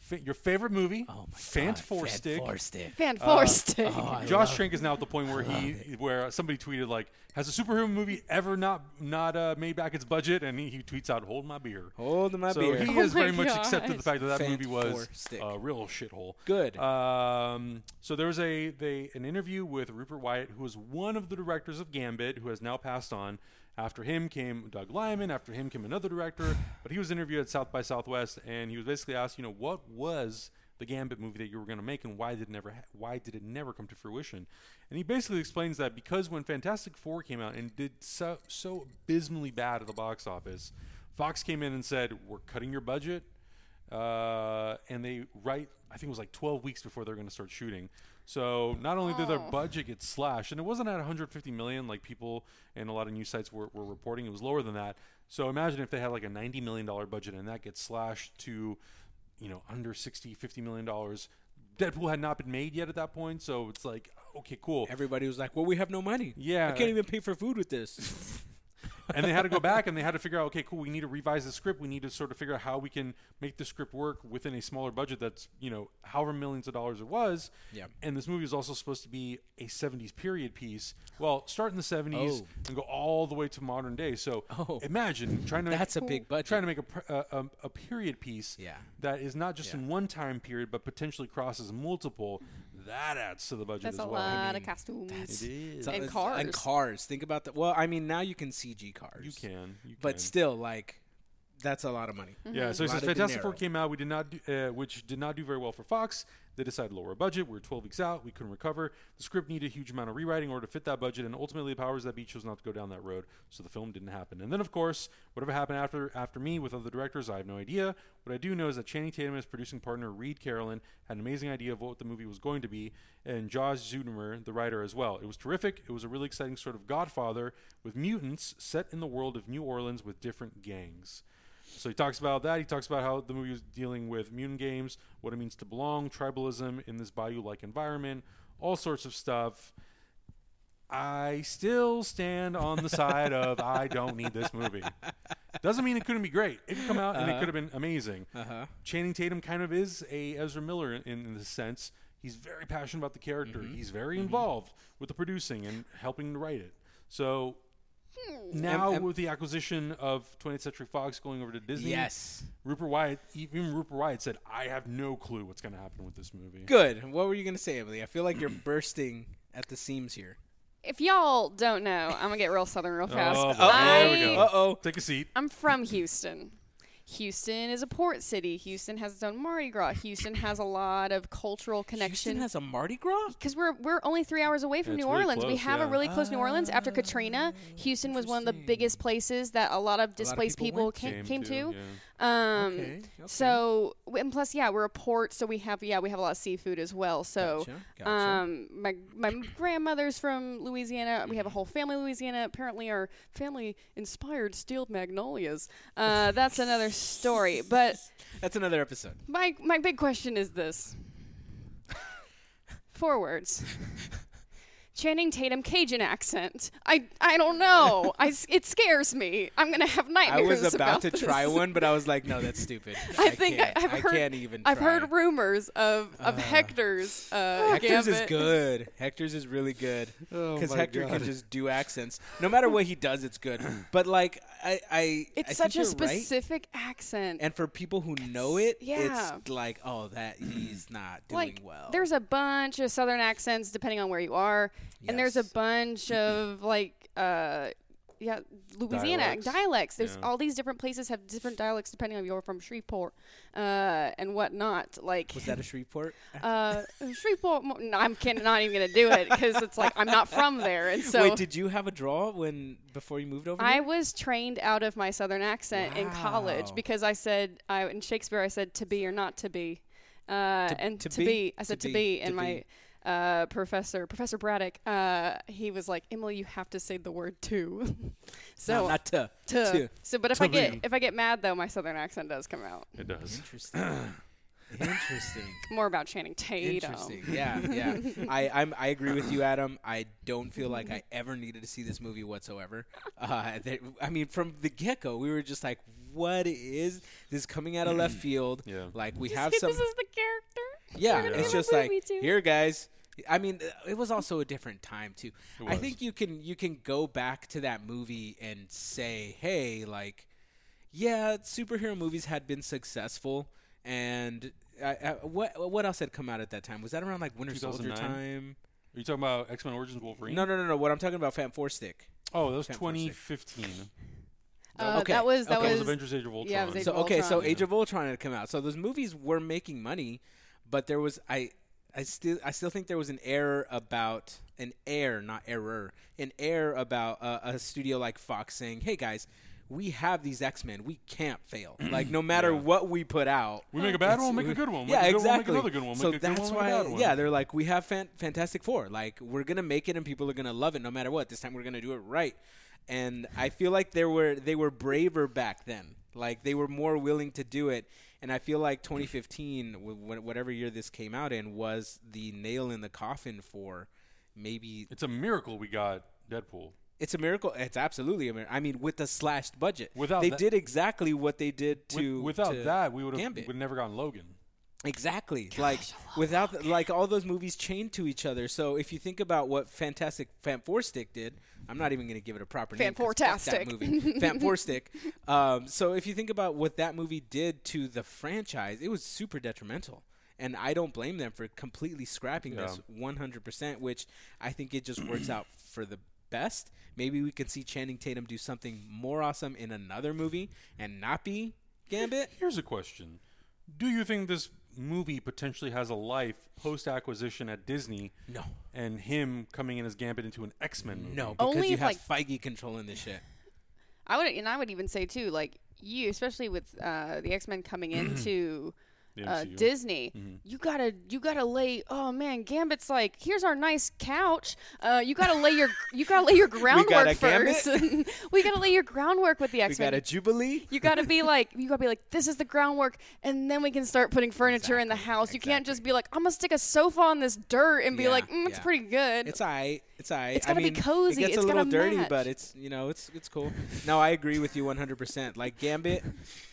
Fa- your favorite movie, oh my Fant God, Four Stick. Stick. Fan uh, Force oh, Josh Trank is now at the point where he, where somebody tweeted like, "Has a superhero movie ever not not uh, made back its budget?" And he, he tweets out, "Hold my beer." Hold my so beer. he Oh has my very much accepted the gosh. fact that that Fant movie was Stick. a real shithole. Good. Um, so there was a they an interview with Rupert Wyatt, who was one of the directors of Gambit, who has now passed on. After him came Doug Liman. After him came another director, but he was interviewed at South by Southwest, and he was basically asked, you know, what was the Gambit movie that you were going to make, and why did it never ha- why did it never come to fruition? And he basically explains that because when Fantastic Four came out and did so so abysmally bad at the box office, Fox came in and said, "We're cutting your budget." uh, and they right I think it was like 12 weeks before they're going to start shooting. So not only did their Oh. budget get slashed, and it wasn't at 150 million like people and a lot of news sites were, were reporting, it was lower than that. So imagine if they had like a 90 million dollar budget and that gets slashed to, you know, under 60, 50 million dollars. Deadpool had not been made yet at that point, so it's like, okay, cool. Everybody was like, "Well, we have no money. Yeah. I can't even pay for food with this." and they had to go back and they had to figure out okay cool we need to revise the script we need to sort of figure out how we can make the script work within a smaller budget that's you know however millions of dollars it was Yeah. and this movie is also supposed to be a 70s period piece well start in the 70s Oh. and go all the way to modern day so Oh. imagine trying to make, That's a big budget. trying to make a, a, a, uh, um, a period piece Yeah. that is not just Yeah. in one time period but potentially crosses multiple that adds to the budget That's as a well lot mean, of costumes. it is And it's- cars. And cars. Think about that. Well, I mean, now you can CG cars. you can you But can. still, like, that's a lot of money. Yeah, so he Lot says of Fantastic Four dinero. came out. We did not, do, uh, which did not do very well for Fox. They decided to lower a budget. We were 12 weeks out. We couldn't recover. The script needed a huge amount of rewriting in order to fit that budget, and ultimately, the powers that be chose not to go down that road. So the film didn't happen. And then, of course, whatever happened after after me with other directors, I have no idea. What I do know is that Channing Tatum and his producing partner Reid Carolin had an amazing idea of what the movie was going to be, and Josh Zetumer, the writer, as well. It was terrific. It was a really exciting sort of Godfather with mutants set in the world of New Orleans with different gangs. So he talks about that. He talks about how the movie is dealing with mutant games, what it means to belong, tribalism in this bayou-like environment, all sorts of stuff. I still stand on the side of I don't need this movie. Doesn't mean it couldn't be great. It could come out and it could have been amazing. Uh-huh. Channing Tatum kind of is a Ezra Miller in, in the sense he's very passionate about the character. Mm-hmm. He's very involved with the producing and helping to write it. So now And- and- with the acquisition of 20th Century Fox going over to Disney, Yes. Rupert Wyatt, even Rupert Wyatt said, "I have no clue what's going to happen with this movie." Good. What were you gonna say, Emily? I feel like you're bursting at the seams here. If y'all don't know, I'm gonna get real southern real fast. Oh. I, there we go. Uh oh. Take a seat. I'm from Houston. Houston is a port city. Houston has its own Mardi Gras. Houston has a lot of cultural connection. Houston has a Mardi Gras. because we're we're only three hours away from Yeah, New really Orleans. we close, have a really close New Orleans. After Katrina, ah, Houston was one of the biggest places that a lot of displaced people people, went came, came to. yeah. Um, Okay, okay. So and plus, yeah, we're a port, so we have yeah we have a lot of seafood as well. So. Gotcha, gotcha. Um, my my grandmother's from Louisiana. We have a whole family in Louisiana. Apparently, our family inspired steel magnolias. Uh, that's another story. But That's another episode. my my big question is this: Four words. Channing Tatum Cajun accent. I I don't know. I s- it scares me. I'm gonna have nightmares. I was about, to this. try one, but I was like, no, that's stupid. I think I, can't, have I heard. can't even. I've try. heard rumors of of Hector's. Uh, Hector's is good. Hector's is really good Oh because my Hector God. can just do accents. No matter what he does, it's good. But like, I, I, It's I such think a you're right. specific accent. And for people who know it, Yeah. it's like, oh, that he's not doing like well. there's a bunch of southern accents depending on where you are and there's a bunch of like uh yeah louisiana Dialects. dialects, there's Yeah. all these different places have different dialects depending on if you're from shreveport uh and whatnot like was that a Shreveport? uh shreveport mo- no, i'm kidding, not even gonna do it because it's like i'm not from there and so Wait, did you have a draw when before you moved over? I here? was trained out of my southern accent in college because I said I in Shakespeare I said to be or not to be, uh, To- and to to, be? be, I said to be, be, to my be. Uh, professor Professor Braddock uh, he was like Emily you have to say the word to, so no, not to. to. to. so but if To I get be. if I get mad though my southern accent does come out It does. Interesting. Interesting. more about Channing Tatum. Interesting. Yeah, yeah. I I'm, I agree with you, Adam. I don't feel like I ever needed to see this movie whatsoever. Uh, that, I mean, from the get go, we were just like, "What is this coming out of left field?" Yeah. Like we Just have hit some. this is the character. Yeah, We're it's just like movie to- here, guys. I mean, uh, it was also a different time too. I think you can you can go back to that movie and say, hey, like, yeah, superhero movies had been successful, and uh, uh, what what else had come out at that time? Was that around like Winter Soldier 2009? time? Are you talking about X Men Origins Wolverine? No, no, no, no. What I'm talking about, Fan Four Stick. Oh, that was Fantastic. 2015. Uh, okay. That was that Okay. Was was Avengers: Age of Ultron. yeah, it was Age So of okay, so Ultron. Age of Ultron had come out. So those movies were making money, but there was I I still I still think there was an error about an error, not error, an error about uh, a studio like Fox saying, "Hey guys, we have these X Men. We can't fail. like no matter Yeah. what we put out." We make a bad one, make a we- good one. Make Yeah, a good exactly. One, make another good one. so a that's why, make a bad one. yeah, they're like, we have fan- Fantastic Four. Like, we're gonna make it, and people are gonna love it, no matter what. This time, we're gonna do it right. And I feel like they were they were braver back then. Like, they were more willing to do it. And I feel like 2015, wh- wh- whatever year this came out in, was the nail in the coffin for maybe It's a miracle we got Deadpool. it's a miracle. It's absolutely a miracle. I mean, with the slashed budget, Without they that- did exactly what they did With- to. without to that, we would have would never gotten Logan. Exactly. like without the, like all those movies chained to each other. So if you think about what Fantastic Fan Four Stick did, I'm not even going to give it a proper name. 'cause fuck that Fantastic. movie. Fan Four Stick. Um, so if you think about what that movie did to the franchise, it was super detrimental. And I don't blame them for completely scrapping Yeah. this 100%, which I think it just works out for the best. Maybe we can see Channing Tatum do something more awesome in another movie and not be Gambit. Here's a question: Do you think this movie potentially has a life post acquisition at Disney, No. and him coming in as Gambit into an X Men movie? No, because Only you if, have like- Feige controlling this shit. I would, and I would even say too, like you, especially with uh, the X Men coming into The uh. Disney, you gotta you gotta lay. Oh man, Gambit's like, here's our nice couch. Uh, you gotta lay your you gotta lay your groundwork first. we gotta lay your groundwork with the X Men. We got a Jubilee. You gotta be like, you gotta be like, this is the groundwork, and then we can start putting furniture in the Exactly, house. You can't just be like, I'm gonna stick a sofa on this dirt and be Yeah, like, mm, it's yeah. pretty good. It's alright. It's alright. It's I gotta be mean, cozy, It gets it's a little dirty, match. but it's you know it's it's cool. No, I agree with you 100. percent Like Gambit,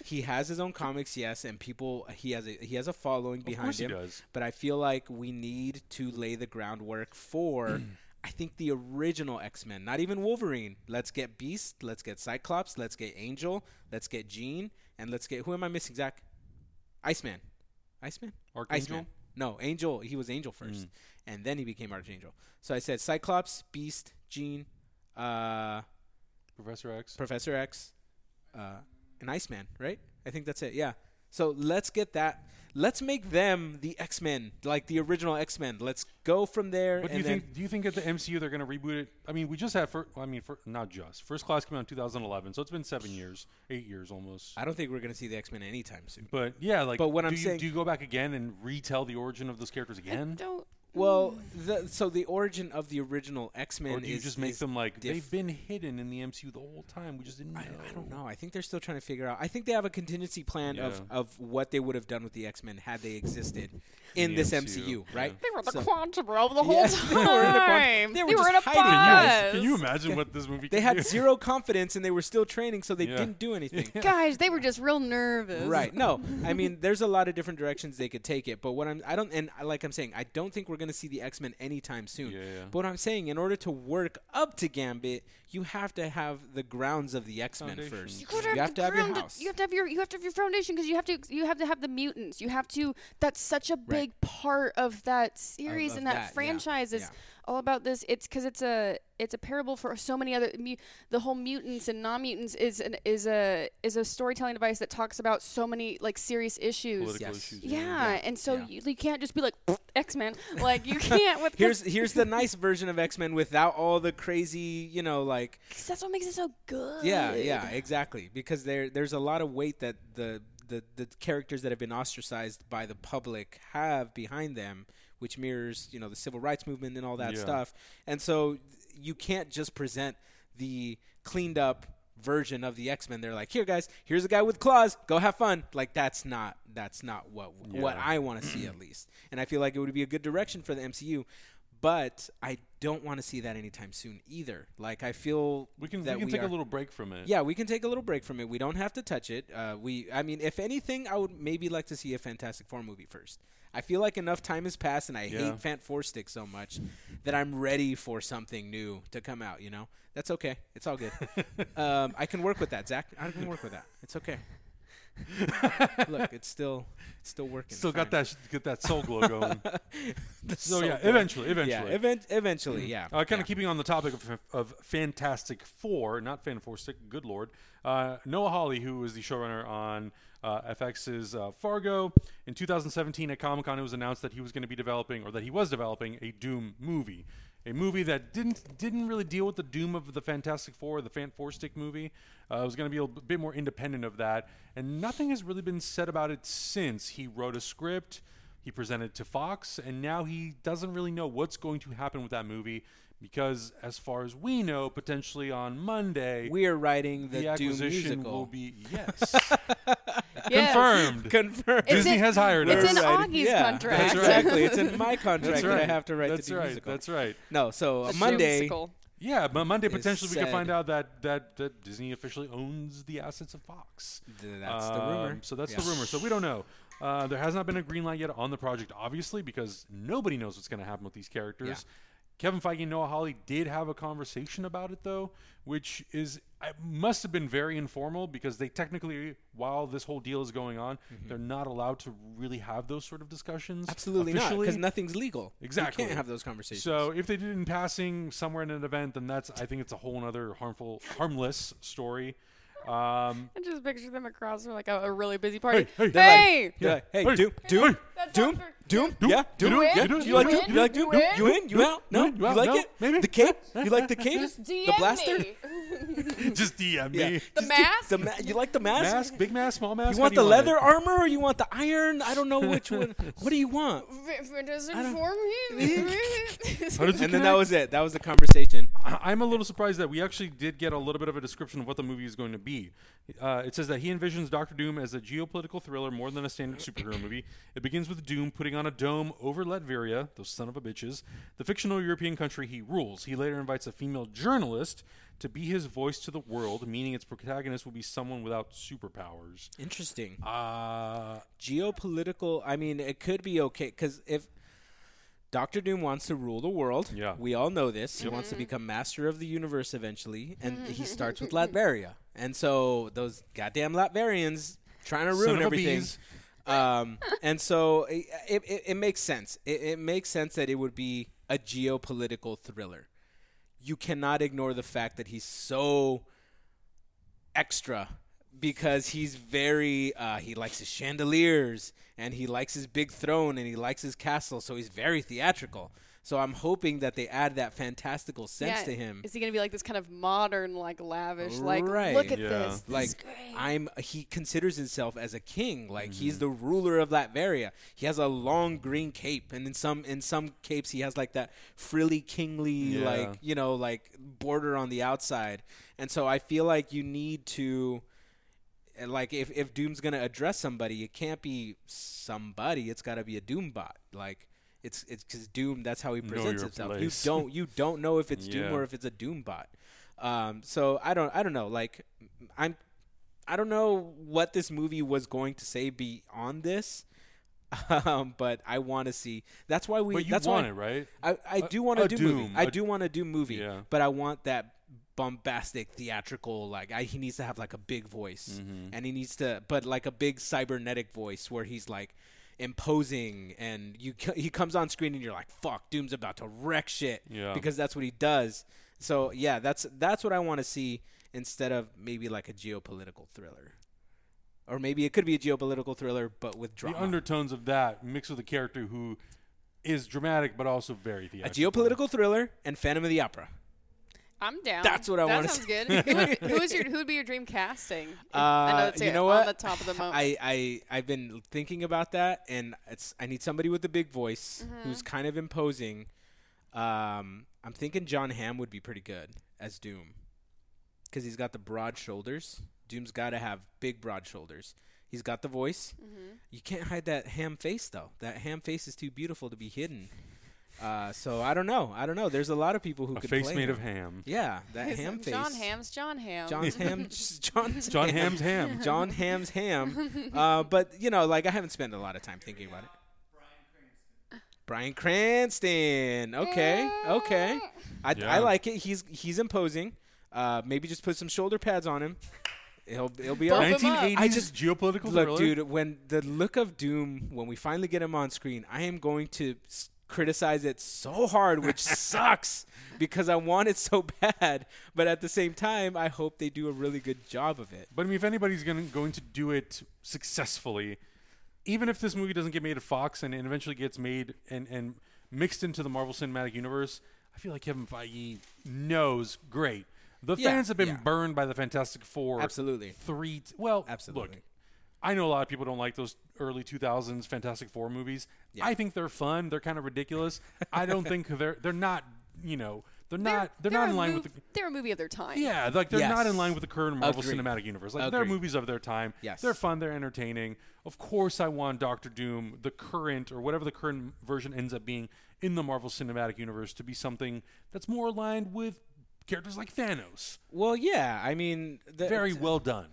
he has his own comics, yes, and people he has a he has a following Of behind course he him. does. But I feel like we need to lay the groundwork for. I think the original X Men, not even Wolverine. Let's get Beast, let's get Cyclops, let's get Angel, let's get Jean, and let's get who am I missing? Zach, Iceman, Iceman, Archangel? Iceman. No, Angel. He was Angel first, Mm. and then he became Archangel. So I said Cyclops, Beast, Jean, uh, Professor X. Professor X, uh, and Iceman. Right? I think that's it. Yeah. So let's get that. Let's make them the X Men, like the original X Men. Let's go from there. But do you think do you think at the MCU they're going to reboot it? I mean, we just had. Fir- I mean, for, not just First Class came out in 2011, so it's been seven years, eight years almost. I don't think we're gonna see the X Men anytime soon. But yeah, like. But what do I'm you, saying- do you go back again and retell the origin of those characters again, Don't. Well, the, so the origin of the original X Men or do you is just make them like diff- they've been hidden in the MCU the whole time? We just didn't know. I, I don't know. I think they're still trying to figure out. I think they have a contingency plan of, Yeah. of what they would have done with the X Men had they existed in the this MCU, MCU, yeah. right? They were the So- quantum realm the whole Yeah, time. they were in the quantum- they were just in a hiding, bus. guys. Can you imagine what this movie? They had do? zero confidence and they were still training, so they Yeah. didn't do anything. Guys, they were just real nervous. Right. No, I mean, there's a lot of different directions they could take it, but what I'm, I don't, and like I'm saying, I don't think we're going to see the X Men anytime soon. Yeah, yeah. But what I'm saying, in order to work up to Gambit, you have to have the grounds of the X Men first. You gotta have to have your house. You have to have your you have to have your foundation because you have to you have to have the mutants. You have to. That's such a big part of that series of and that, that, yeah, franchise is yeah. All about this. It's because it's a it's a parable for so many other. Mu- the whole mutants and non mutants is an, is a is a storytelling device that talks about so many like serious issues. Political Yes. issues. Yeah, Yeah, and so yeah. You, you can't just be like X Men. Like you can't with 'cause- Here's here's the nice version of X Men without all the crazy, you know, like 'cause that's what makes it so good. yeah, yeah, exactly. Because there there's a lot of weight that the the the characters that have been ostracized by the public have behind them, which mirrors you know the civil rights movement and all that Yeah. stuff. And so you can't just present the cleaned up version of the X Men. They're like, here guys, here's a guy with claws, go have fun. Like that's not that's not what what I want to see at least. And I feel like it would be a good direction for the MCU. But I don't want to see that anytime soon either. Like I feel We can we can take are- a little break from it. yeah, we can take a little break from it. We don't have to touch it. Uh, we, I mean, if anything, I would maybe like to see a Fantastic Four movie first. I feel like enough time has passed, and I Yeah. hate Fant Four Stick so much that I'm ready for something new to come out. You know, that's okay. It's all good. um, I can work with that, Zach. I can work with that. It's okay. Look, it's still, it's still working. Still got that sh- get that soul glow going. So yeah, glow. eventually, eventually. Yeah, event- eventually, yeah. Uh, kind yeah. of keeping on the topic of, of Fantastic Four, not Fan Four Stick, good lord. Uh, Noah Hawley, who is the showrunner on uh, FX's uh, Fargo, in 2017 at Comic Con, it was announced that he was going to be developing, or that he was developing, a Doom movie. A movie that didn't didn't really deal with the doom of the Fantastic Four, the Fan Four Stick movie. Uh, it was going to be a bit more independent of that, and nothing has really been said about it since. He wrote a script, he presented to Fox, and now he doesn't really know what's going to happen with that movie because, as far as we know, potentially on Monday, We are writing the, the Doom acquisition musical. will be yes Yes. confirmed. confirmed. It's Disney in- has hired it's us. in Right. Augie's yeah, contract. That's right. Exactly. it's in my contract That's that right. I have to write That's the Doom right. musical. That's right. No, so The uh, Monday. Doomsicle. Yeah, but Monday potentially we could find out that, that that Disney officially owns the assets of Fox. th- That's the rumor. Um, So that's Yeah. the rumor. So we don't know. Uh, there has not been a green light yet on the project, obviously, because nobody knows what's going to happen with these characters. Yeah. Kevin Feige and Noah Hawley did have a conversation about it, though, which is it must have been very informal because they technically, while this whole deal is going on, they're not allowed to really have those sort of discussions. Mm-hmm. Absolutely not, because nothing's legal. Exactly. You can't have those conversations. So if they did it in passing somewhere in an event, then that's I think it's a whole other harmful, harmless story. Um, I just picture them across from like a, a really busy party. Hey, hey. They're Hey! They're like, hey, Hey, Doom, Doom, That's Doom, not for- Doom, Doom? yeah, You Doom, do yeah. You do? You like Doom? do? You like Doom? You You in? You out? No, You you like No? it? Maybe? The cape? You like the cape? Just DM The blaster? me. Just DM Yeah. me. The mask? The ma- you like the mask? Mask, big mask, small mask. You want the want leather it? armor or you want the iron? I don't know which one. What do you want? If it doesn't form How And then that was it. That was the conversation. I'm a little surprised that we actually did get a little bit of a description of what the movie is going to be. Uh, it says that he envisions Doctor Doom as a geopolitical thriller more than a standard superhero movie. It begins with Doom putting on a dome over Latveria, those son of a bitches, the fictional European country he rules. He later invites a female journalist to be his voice to the world, meaning its protagonist will be someone without superpowers. Interesting. Uh, Geopolitical. I mean, it could be okay because if Doctor Doom wants to rule the world, Yeah. we all know this. He wants to become master of the universe eventually, and he starts with Latveria. And so those goddamn Latverians trying to ruin everything. Um, and so it, it, it, it makes sense. It, it makes sense that it would be a geopolitical thriller. You cannot ignore the fact that he's so extra because he's very uh, he likes his chandeliers and he likes his big throne and he likes his castle so he's very theatrical so i'm hoping that they add that fantastical sense Yeah, to him Is he gonna be like this kind of modern, like lavish, like Right. look at Yeah. this, this like great. i'm he considers himself as a king like Mm-hmm. he's the ruler of latveria he has a long green cape and in some in some capes he has like that frilly kingly Yeah. like you know like border on the outside and so i feel like you need to like if, if doom's gonna address somebody it can't be somebody it's gotta be a Doombot. like it's it's because doom that's how he presents himself place. you don't you don't know if it's doom or if it's a doom bot um so i don't i don't know like i'm i don't know what this movie was going to say beyond this um but i want to see that's why we but you that's want why it, right? I, I do want to do movie. Doom, I a- do want to do movie, Yeah. but I want that bombastic theatrical like I, he needs to have like a big voice Mm-hmm. and he needs to but like a big cybernetic voice where he's like imposing and you he comes on screen and you're like fuck doom's about to wreck shit Yeah. because that's what he does so yeah that's that's what i want to see instead of maybe like a geopolitical thriller or maybe it could be a geopolitical thriller but with drama The undertones of that mixed with a character who is dramatic but also very theatrical. a geopolitical thriller and phantom of the opera I'm down. That's what I that wanna sounds see. good. who, would, who is your who would be your dream casting? I Uh, know it's you know on the top of the moment. I, I I've been thinking about that, and it's I need somebody with a big voice Mm-hmm. who's kind of imposing. Um, I'm thinking Jon Hamm would be pretty good as Doom, because he's got the broad shoulders. Doom's got to have big broad shoulders. He's got the voice. Mm-hmm. You can't hide that ham face though. That ham face is too beautiful to be hidden. Uh, so I don't know. I don't know. There's a lot of people who A could face play made him. of ham. Yeah, that His- ham face. John Ham's John Ham. John's ham. John's John ham. Ham's ham. John Ham's ham. Uh, but you know, like I haven't spent a lot of time thinking about it. Bryan Cranston. Bryan Cranston. Okay, okay. I, Yeah. I like it. He's he's imposing. Uh, maybe just put some shoulder pads on him. He'll he'll be all Bump him up. 1980s I just- geopolitical Look, thriller. dude, when the look of Doom, when we finally get him on screen, I am going to s- criticize it so hard, which sucks because I want it so bad. But at the same time, I hope they do a really good job of it. But I mean, if anybody's going going to do it successfully, even if this movie doesn't get made at Fox and, and eventually gets made and, and mixed into the Marvel Cinematic Universe, I feel like Kevin Feige knows great. The Yeah, fans have been yeah. burned by the Fantastic Four. Absolutely. Three. T- well, Absolutely. Look, I know a lot of people don't like those early 2000s Fantastic Four movies. Yeah. I think they're fun. They're kind of ridiculous. I don't think they're they're not. You know, they're not. They're, not in line mov- with the. They're a movie of their time. Yeah, like they're not in line with the current Marvel Agreed. Cinematic Universe. Like they're movies of their time. Yes. they're fun. They're entertaining. Of course, I want Doctor Doom, the current or whatever the current version ends up being in the Marvel Cinematic Universe, to be something that's more aligned with characters like Thanos. Well, yeah, I mean, the, Very well done.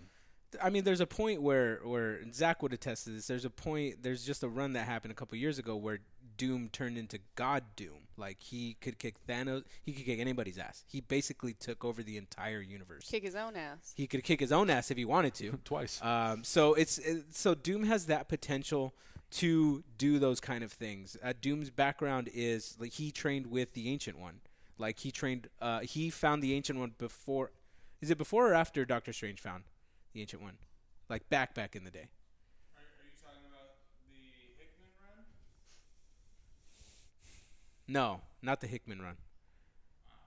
I mean, there's a point where where Zach would attest to this. There's a point. There's just a run that happened a couple years ago where Doom turned into God Doom. Like he could kick Thanos. He could kick anybody's ass. He basically took over the entire universe. Kick his own ass. He could kick his own ass if he wanted to. Twice. Um, so it's it, so Doom has that potential to do those kind of things. Uh, Doom's background is like he trained with the Ancient One. Like he trained, uh, he found the Ancient One before. Is it before or after Doctor Strange found the Ancient One? Like back back in the day. Are, are you talking about the Hickman run? No, not the Hickman run.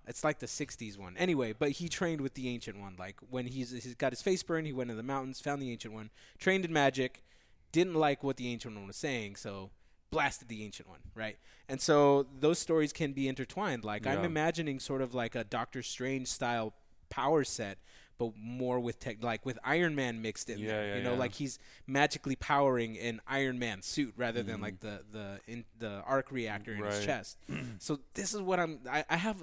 It's like the '60s one. Anyway, but he trained with the ancient one. Like when he's he's got his face burned, he went to the mountains, found the ancient one, trained in magic, didn't like what the ancient one was saying, so blasted the ancient one, right? And so those stories can be intertwined. Like I'm imagining sort of like a Doctor Strange style power set, but more with tech, like with Iron Man mixed in Yeah, there. yeah, you know, yeah. like he's magically powering an Iron Man suit rather Mm-hmm. than like the the in, the arc reactor in his chest. so this is what I'm. I, I have.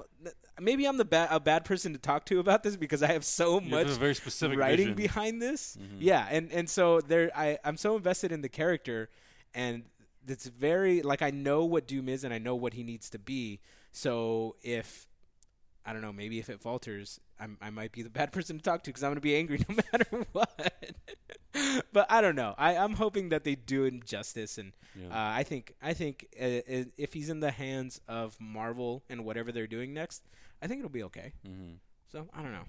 Maybe I'm the ba- a bad person to talk to about this because I have so You have much a very specific writing vision. Mm-hmm. behind this. Yeah, and and so there, I I'm so invested in the character, and it's very like I know what Doom is and I know what he needs to be. So if I don't know, maybe if it falters, I'm, I might be the bad person to talk to because I'm going to be angry no matter what. but I don't know. I, I'm hoping that they do him justice, and Yeah. uh, I think I think uh, if he's in the hands of Marvel and whatever they're doing next, I think it'll be okay. Mhm. So I don't know.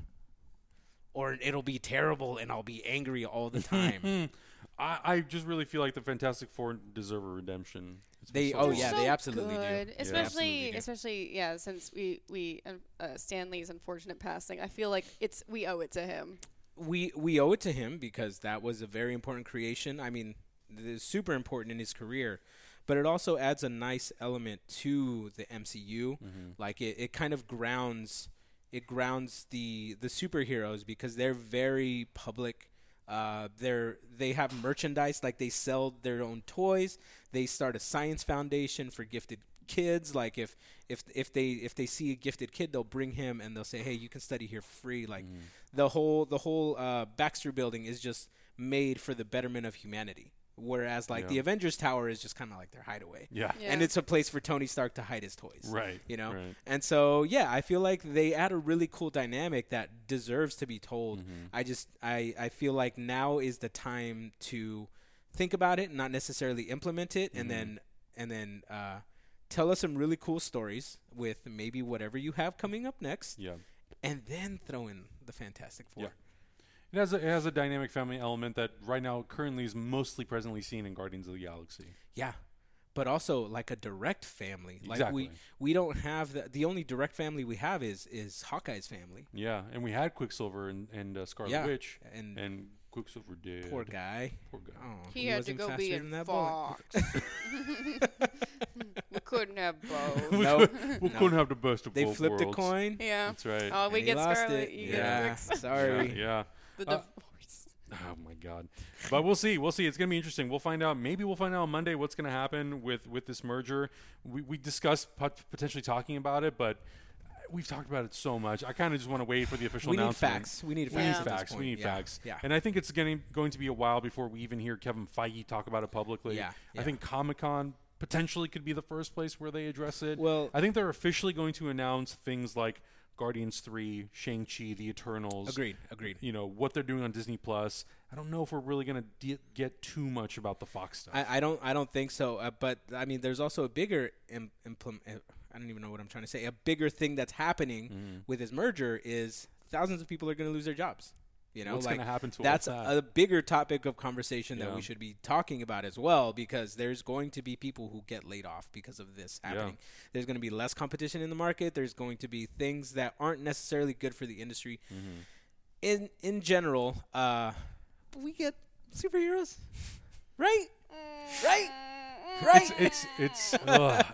Or it'll be terrible and I'll be angry all the time. I, I just really feel like the Fantastic Four deserve a redemption. It's been They- so oh, long. Yeah, so they absolutely do. good. Yeah. Especially, Absolutely do. especially, yeah. Since we we uh, uh, Stan Lee's unfortunate passing, I feel like it's we owe it to him. we we owe it to him because that was a very important creation. I mean, it's super important in his career, but it also adds a nice element to the MCU. Like it, it kind of grounds it grounds the the superheroes because they're very public. Uh, they're they have merchandise like they sell their own toys. They start a science foundation for gifted kids. Like if if if they if they see a gifted kid, they'll bring him and they'll say, "Hey, you can study here free." Like the whole the whole uh, Baxter Building is just made for the betterment of humanity. Whereas like Yeah. the Avengers Tower is just kind of like their hideaway. Yeah. Yeah. And it's a place for Tony Stark to hide his toys. Right. You know? Right. And so yeah, I feel like they add a really cool dynamic that deserves to be told. Mm-hmm. I just I, I feel like now is the time to think about it, not necessarily implement it, Mm-hmm. and then and then uh, tell us some really cool stories with maybe whatever you have coming up next, Yeah. and then throw in the Fantastic Four. Yeah. It has a, it has a dynamic family element that right now currently is mostly presently seen in Guardians of the Galaxy. Yeah. But also like a direct family. Like we Exactly. we don't have the the only direct family we have is is Hawkeye's family. Yeah, and we had Quicksilver and, and uh, Scarlet Yeah, Witch, and- and Quicksilver did. Poor guy. Poor guy. Oh, He, had to wasn't go be in that bullet. Fox. we couldn't have both. we No, could- we no. couldn't have the best of both. They both flipped a coin. Yeah. That's right. Oh, we and get Scarlet. it. Yeah, sorry. Yeah, yeah. The Uh, divorce. Oh my god. But we'll see. We'll see. It's gonna be interesting. We'll find out. Maybe we'll find out on Monday what's gonna happen with with this merger. We we discussed pot- potentially talking about it, but we've talked about it so much. I kind of just want to wait for the official We need announcement. facts. We need facts. We facts. need facts. We need Yeah, facts. Yeah. And I think it's getting going to be a while before we even hear Kevin Feige talk about it publicly. Yeah, I think Comic Con potentially could be the first place where they address it. Well- I think they're officially going to announce things like Guardians 3, Shang-Chi, The Eternals. Agreed. Agreed. You know, what they're doing on Disney Plus. I don't know if we're really going to de- get too much about the Fox stuff. I, I don't. I don't think so. Uh, but I mean, there's also a bigger Im- implement. uh, I don't even know what I'm trying to say. A bigger thing that's happening Mm-hmm. with his merger is thousands of people are going to lose their jobs. You know, What's like gonna happen to that's that? a bigger topic of conversation that we should be talking about as well because there's going to be people who get laid off because of this Yeah. happening. There's going to be less competition in the market. There's going to be things that aren't necessarily good for the industry. Mm-hmm. In in general, uh, we get superheroes, right? Right? Right? it's it's it's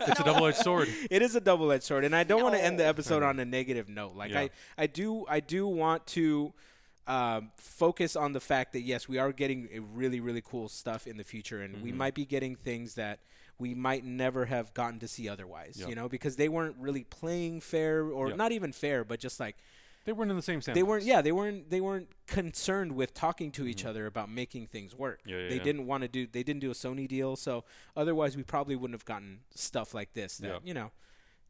it's a double-edged sword. it is a double-edged sword and i don't want to end the episode on a negative note like Yeah. i i do i do want to um, focus on the fact that yes we are getting a really really cool stuff in the future and Mm-hmm. we might be getting things that we might never have gotten to see otherwise Yep. you know because they weren't really playing fair or Yep. not even fair but just like They weren't in the same sandbox. they weren't yeah they weren't they weren't concerned with talking to each other about making things work Mm-hmm. Yeah, yeah, they yeah. didn't want to do they didn't do a sony deal so otherwise we probably wouldn't have gotten stuff like this that Yeah. you know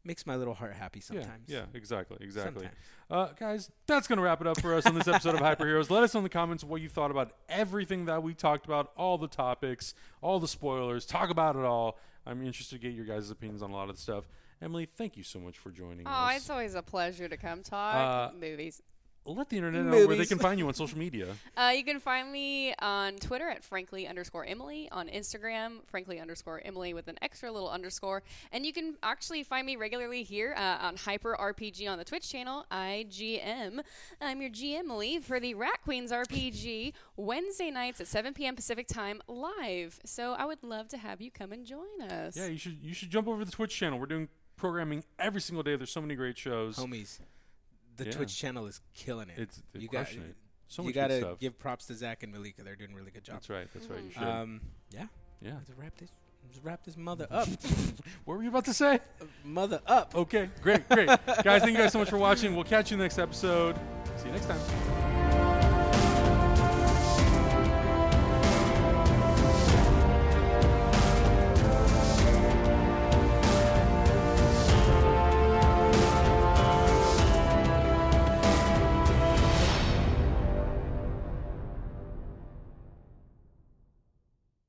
makes my little heart happy sometimes Yeah, yeah, exactly, exactly. Uh, guys, that's going to wrap it up for us on this episode of Hyperheroes. Let us know in the comments what you thought about everything that we talked about, all the topics, all the spoilers. Talk about it all. I'm interested to get your guys' opinions on a lot of the stuff. Emily, thank you so much for joining Oh, us. Oh, it's always a pleasure to come talk Uh, movies. Let the internet know where they can find you on social media. Uh, you can find me on Twitter at frankly underscore Emily, on Instagram, frankly underscore Emily with an extra little underscore. And you can actually find me regularly here uh, on Hyper RPG on the Twitch channel, IGM. I'm your GM Emily for the Rat Queens RPG Wednesday nights at 7 p.m. Pacific time live. So I would love to have you come and join us. Yeah, you should you should jump over to the Twitch channel. We're doing programming every single day. There's so many great shows. Homies, the Yeah. Twitch channel is killing it. It's you got crushing it. So you much good gotta give props to Zach and Malika. They're doing a really good job. That's right. That's right. You should. Um, yeah. yeah. Let's wrap this. Let's wrap this mother up. What were you about to say? mother up. Okay, great, great. guys, thank you guys so much for watching. We'll catch you next episode. See you next time.